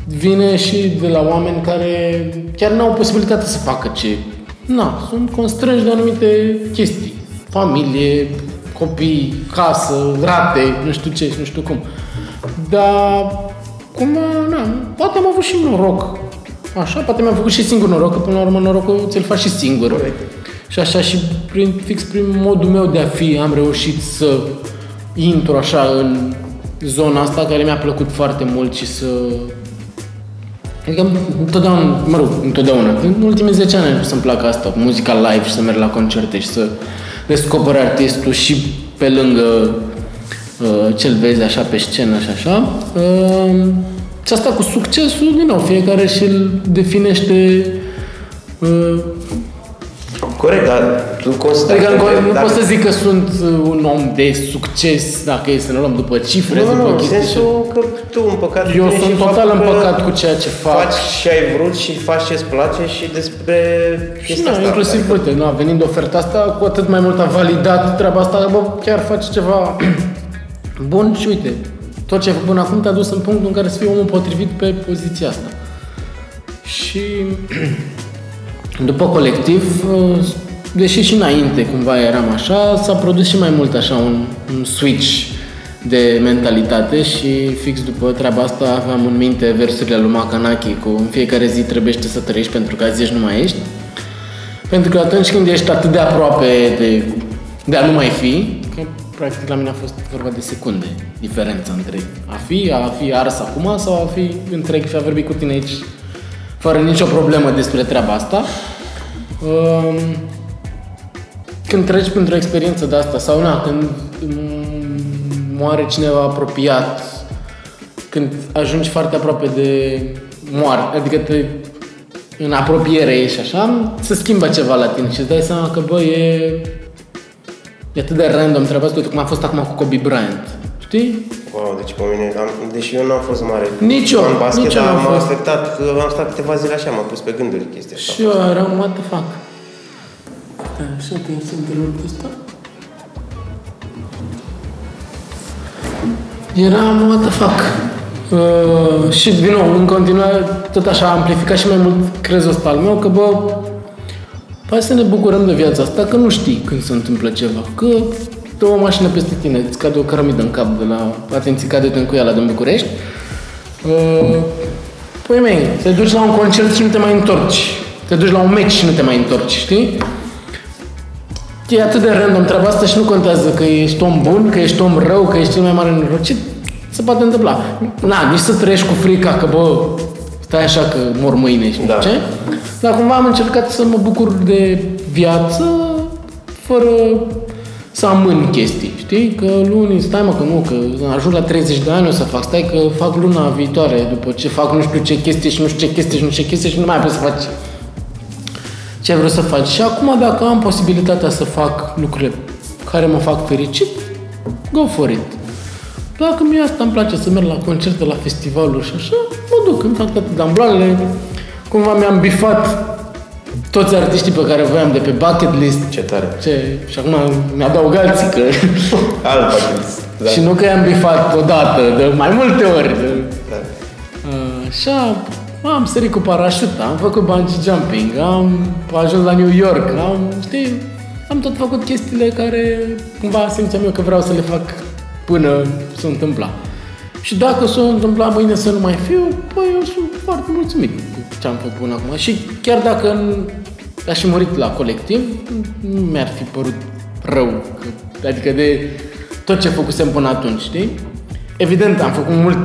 vine și de la oameni care chiar nu au posibilitatea să facă ce... Na, sunt constrânși de anumite chestii. Familie, copii, casă, rate, nu știu ce și nu știu cum. Dar, cumva, na, poate am avut și noroc. Așa, poate mi-am făcut și singur noroc, că până la urmă norocul ți-l faci și singur. Corect. Și așa și prin, fix prin modul meu de a fi am reușit să intru așa în zona asta care mi-a plăcut foarte mult și să... Adică întotdeauna, mă rog, întotdeauna, în ultimii 10 ani am să-mi placă asta, cu muzica live și să merg la concerte și să descoper artistul și pe lângă uh, ce-l vezi așa pe scenă și așa. Uh, și asta cu succesul, din nou, fiecare și-l definește uh, Corect, dar tu consideri Adică că nu dacă- pot să zic că sunt uh, un om de succes dacă e să ne luăm după cifre, Nu, nu, după nu, în chestii. și- sensul că tu împăcat cu Eu tine sunt și total faptul că împăcat cu ceea ce fac. Faci și ai vrut și faci ce-ți place și despre Și chestia na, asta. inclusiv, Adică- uite, na, venind oferta asta, cu atât mai mult a validat treaba asta, bă, chiar faci ceva (clears throat) bun și uite, tot ce ai făcut până acum te-a dus în punctul în care să fii omul potrivit pe poziția asta. Și (clears throat) după colectiv, uh, deși și înainte cumva eram așa, s-a produs și mai mult așa un, un switch de mentalitate și fix după treaba asta aveam în minte versurile lui Makanaki cu în fiecare zi trebuie să trăiești pentru că azi ești nu mai ești. Pentru că atunci când ești atât de aproape de, de a nu mai fi, că practic la mine a fost vorba de secunde diferența între a fi, a fi ars acum sau a fi întreg și a vorbi cu tine aici fără nicio problemă despre treaba asta. Um, când treci printr-o experiență de asta sau na, când mm, moare cineva apropiat, când ajungi foarte aproape de moarte, adică te, în apropiere ești așa, se schimbă ceva la tine și îți dai seama că, bă, e, e atât de random treaba asta, uite cum a fost acum cu Kobe Bryant. Știi? Wow, deci pe mine, am, deși eu nu am fost mare Nici eu, în basket, nici eu dar n-am m-a fost. afectat, că am stat câteva zile așa, m-a pus pe gânduri chestia asta. Și eu eram, what the fuck? Da, așa te să întrerup ăsta. Eram, what the fuck? Uh, și din nou, în continuare, tot așa a amplificat și mai mult crezul ăsta al meu, că bă, hai să ne bucurăm de viața asta, că nu știi când se întâmplă ceva. Că dă o mașină peste tine, îți cade o cărămidă în cap de la, atenție, cade-te în cuiala din București. Uh, Păi mei, te duci la un concert și nu te mai întorci. Te duci la un meci și nu te mai întorci, știi? E atât de random treaba asta și nu contează că ești om bun, că ești om rău, că ești cel mai mare norocit. Se poate întâmpla. Na, nici să trăiești cu frica că, bă, stai așa că mor mâine și nu Da. știu ce. Dar cumva am încercat să mă bucur de viață fără să amân chestii, știi? Că luni, stai mă că nu, că ajung la 30 de ani o să fac, stai că fac luna viitoare după ce fac nu știu ce chestie și nu știu ce chestie și nu știu ce chestie și nu mai poți să faci ce vreau să faci. Și acum dacă am posibilitatea să fac lucrurile care mă fac fericit, go for it. Dacă mie asta îmi place să merg la concerte, la festivaluri și așa, mă duc, îmi fac toate dambloanele. Cumva mi-am bifat toți artiștii pe care voiam de pe bucket list. Ce tare. Ce? Și acum mi-adaug alții că... (laughs) Alt bucket da. Și nu că i-am bifat odată, de mai multe ori. De... Da. Uh, Așa, am sărit cu parașut, am făcut bungee jumping, am ajuns la New York, am, știi, am tot făcut chestiile care cumva simțeam eu că vreau să le fac până se întâmpla. Și dacă s-o întâmpla mâine să nu mai fiu, păi eu sunt foarte mulțumit cu ce am făcut până acum. Și chiar dacă n- aș fi murit la colectiv, nu mi-ar fi părut rău. Că, adică de tot ce făcusem până atunci, știi? Evident, am făcut mult,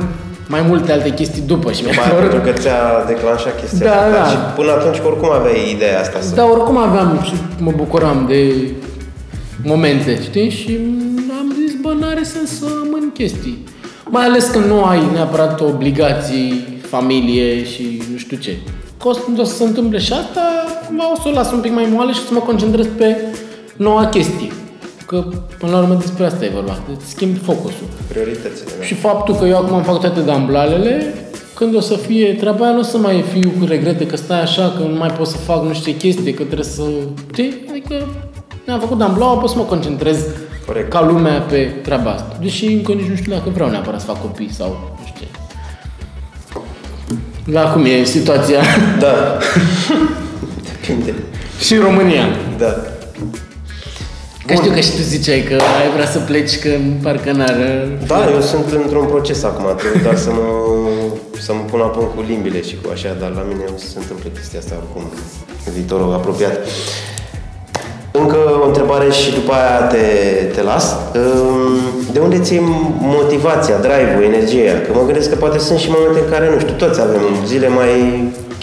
mai multe alte chestii după și mi-a Mai părut pentru că ți-a declanșat chestia Da, asta. da. Și până atunci oricum aveai ideea asta să... Dar oricum aveam și mă bucuram de momente, știi? Și am zis, bă, n-are sens să amân chestii. Mai ales când nu ai neapărat obligații, familie și nu știu ce. Că o să, o să se întâmple și asta, cumva o să o las un pic mai moale și să mă concentrez pe noua chestie. Că, până la urmă, despre asta e vorba. Îți schimbi focusul. Prioritățile, da. Și faptul că eu acum am făcut toate damblalele, când o să fie treaba aia, nu o să mai fiu cu regrete că stai așa, că nu mai pot să fac nu știu ce chestie, că trebuie să... Știi? Adică am făcut damblaua, pot să mă concentrez Corect. ca lumea pe treaba asta. Deși încă nici nu știu dacă vreau neapărat să fac copii sau nu știu ce. La cum e situația Da. (laughs) Depinde. și în România. Da. Că știu că și tu ziceai că ai vrea să pleci, că parcă n-ar... Da, eu sunt într-un proces acum, trebuie doar să mă, să mă pun la punct cu limbile și cu așa, dar la mine se întâmplă chestia asta oricum în viitorul apropiat. Încă o întrebare și după aia te, te las. Ehm, De unde ți motivația, drive-ul, energia? Că mă gândesc că poate sunt și momente în care, nu știu, toți avem zile mai...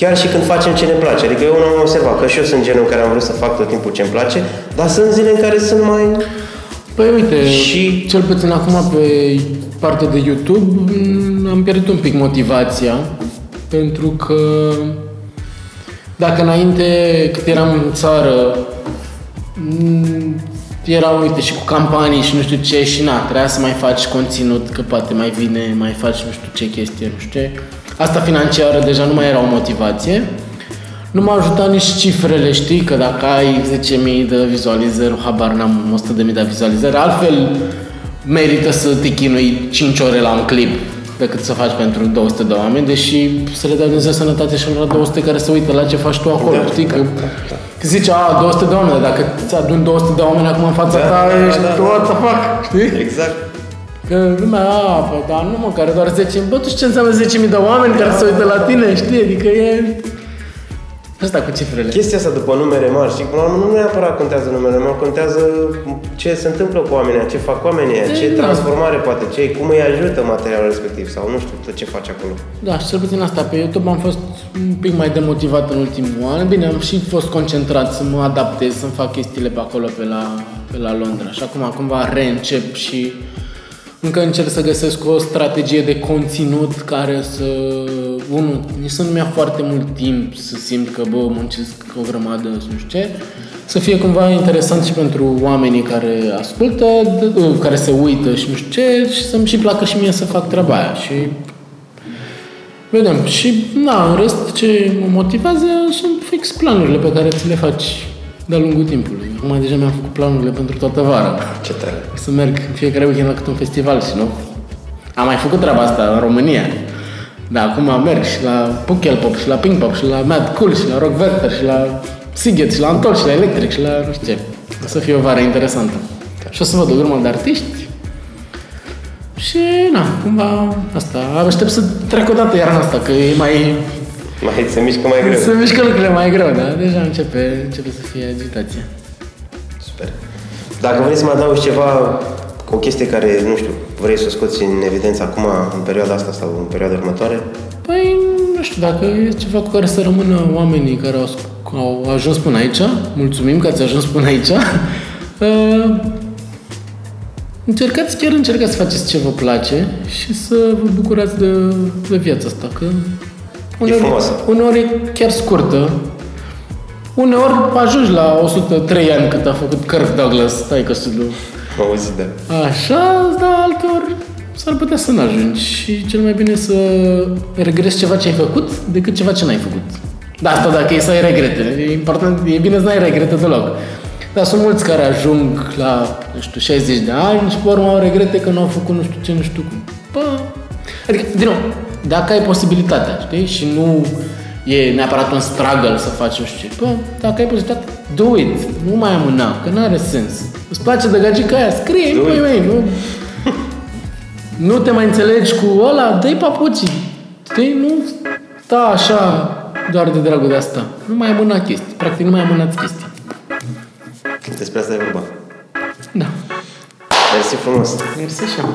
Chiar și când facem ce ne place. Adică eu nu am observat că și eu sunt genul în care am vrut să fac tot timpul ce îmi place, dar sunt zile în care sunt mai... Păi uite, Și- și cel puțin acum pe partea de YouTube m, am pierdut un pic motivația pentru că dacă înainte cât eram în țară m, era, uite, și cu campanii și nu știu ce și na, trebuia să mai faci conținut, că poate mai vine, mai faci nu știu ce chestie, nu știu ce. Asta financiară deja nu mai era o motivație. Nu m-a ajutat nici cifrele, știi, că dacă ai 10.000 de vizualizări, habar n-am 100.000 de vizualizări, altfel merită să te chinui 5 ore la un clip decât să faci pentru 200 de oameni, deși să le dea Dumnezeu sănătate și la 200 care se uită la ce faci tu acolo, Da, știi? da, Că, că zice, a, 200 de oameni, dar dacă ți adun 200 de oameni acum în fața Da, ta, da, da, ești da, da. what the fuck, știi? Exact. Că lumea, a, păi, dar nu mă, care doar 10 bă, tu știi ce înseamnă 10.000 de oameni care se uită la tine, știi? Adică e... Asta cu cifrele. Chestia asta după numere mari, știi, până la urmă nu neapărat contează numele mari, contează ce se întâmplă cu oamenii, ce fac oamenii, ce da. transformare poate, ce, cum îi ajută materialul respectiv sau nu știu tot ce faci acolo. Da, și cel puțin asta. Pe YouTube am fost un pic mai demotivat în ultimul an. Bine, am și fost concentrat să mă adaptez, să-mi fac chestiile pe acolo, pe la, pe la Londra. Și acum cumva reîncep și încă încerc să găsesc o strategie de conținut care să... Unul, nici să nu mi-a foarte mult timp să simt că, bă, muncesc o grămadă, nu știu ce. Să fie cumva interesant și pentru oamenii care ascultă, d- care se uită și nu știu ce, și să-mi și placă și mie să fac treaba aia. Și Vedem. Și, na, în rest, ce mă motivează sunt fix planurile pe care ți le faci de-a lungul timpului. Acum deja mi-am făcut planurile pentru toată vara. Ce tare. O să merg în fiecare weekend la câte un festival și nu? Am mai făcut treaba asta în România. Da, acum merg și la Pukel Pop și la Pink Pop și la Mad Cool și la Rock Werther și la Siget și la Antol și la Electric și la nu știu ce. O să fie o vară interesantă. Și o să văd o grămadă de artiști. Și, na, cumva asta. Aștept să trec o dată iarna asta, că e mai... Mai se mișcă mai greu. Se mișcă lucrurile mai greu, da? Deja începe, începe să fie agitație. Super. Dacă vrei să mai adaugi ceva, o chestie care, nu știu, vrei să o scoți în evidență acum, în perioada asta sau în perioada următoare, Păi, nu știu, dacă e ceva cu care să rămână oamenii care au, sc- au ajuns până aici, mulțumim că ați ajuns până aici, uh, (laughs) încercați, chiar încercați să faceți ce vă place și să vă bucurați de, de viața asta, că uneori, frumoasă. uneori e chiar scurtă, uneori ajungi la 103 ani cât a făcut Kirk Douglas, stai că lui am auzit, da. Așa, dar alteori s-ar putea să n-ajungi și cel mai bine să regresi ceva ce ai făcut decât ceva ce n-ai făcut. Da, asta dacă e să ai regrete. E important, e bine să n-ai regrete deloc. Dar sunt mulți care ajung la, nu știu, 60 de ani și pe urmă au regrete că nu au făcut nu știu ce, nu știu cum. Bă, adică, din nou, dacă ai posibilitatea, știi, și nu e neapărat un struggle să faci nu știu ce, bă, dacă ai posibilitatea, do it, nu mai amâna, că nu are sens. Îți place de gagica aia, scrie, Do păi, it. mei, nu, nu te mai înțelegi cu ăla, dă-i papucii. Știi? Nu sta așa doar de dragul de asta. Nu mai amâna chestii. Practic nu mai amânați chestii. Despre asta e vorba. Da. Mersi frumos. Mersi și eu.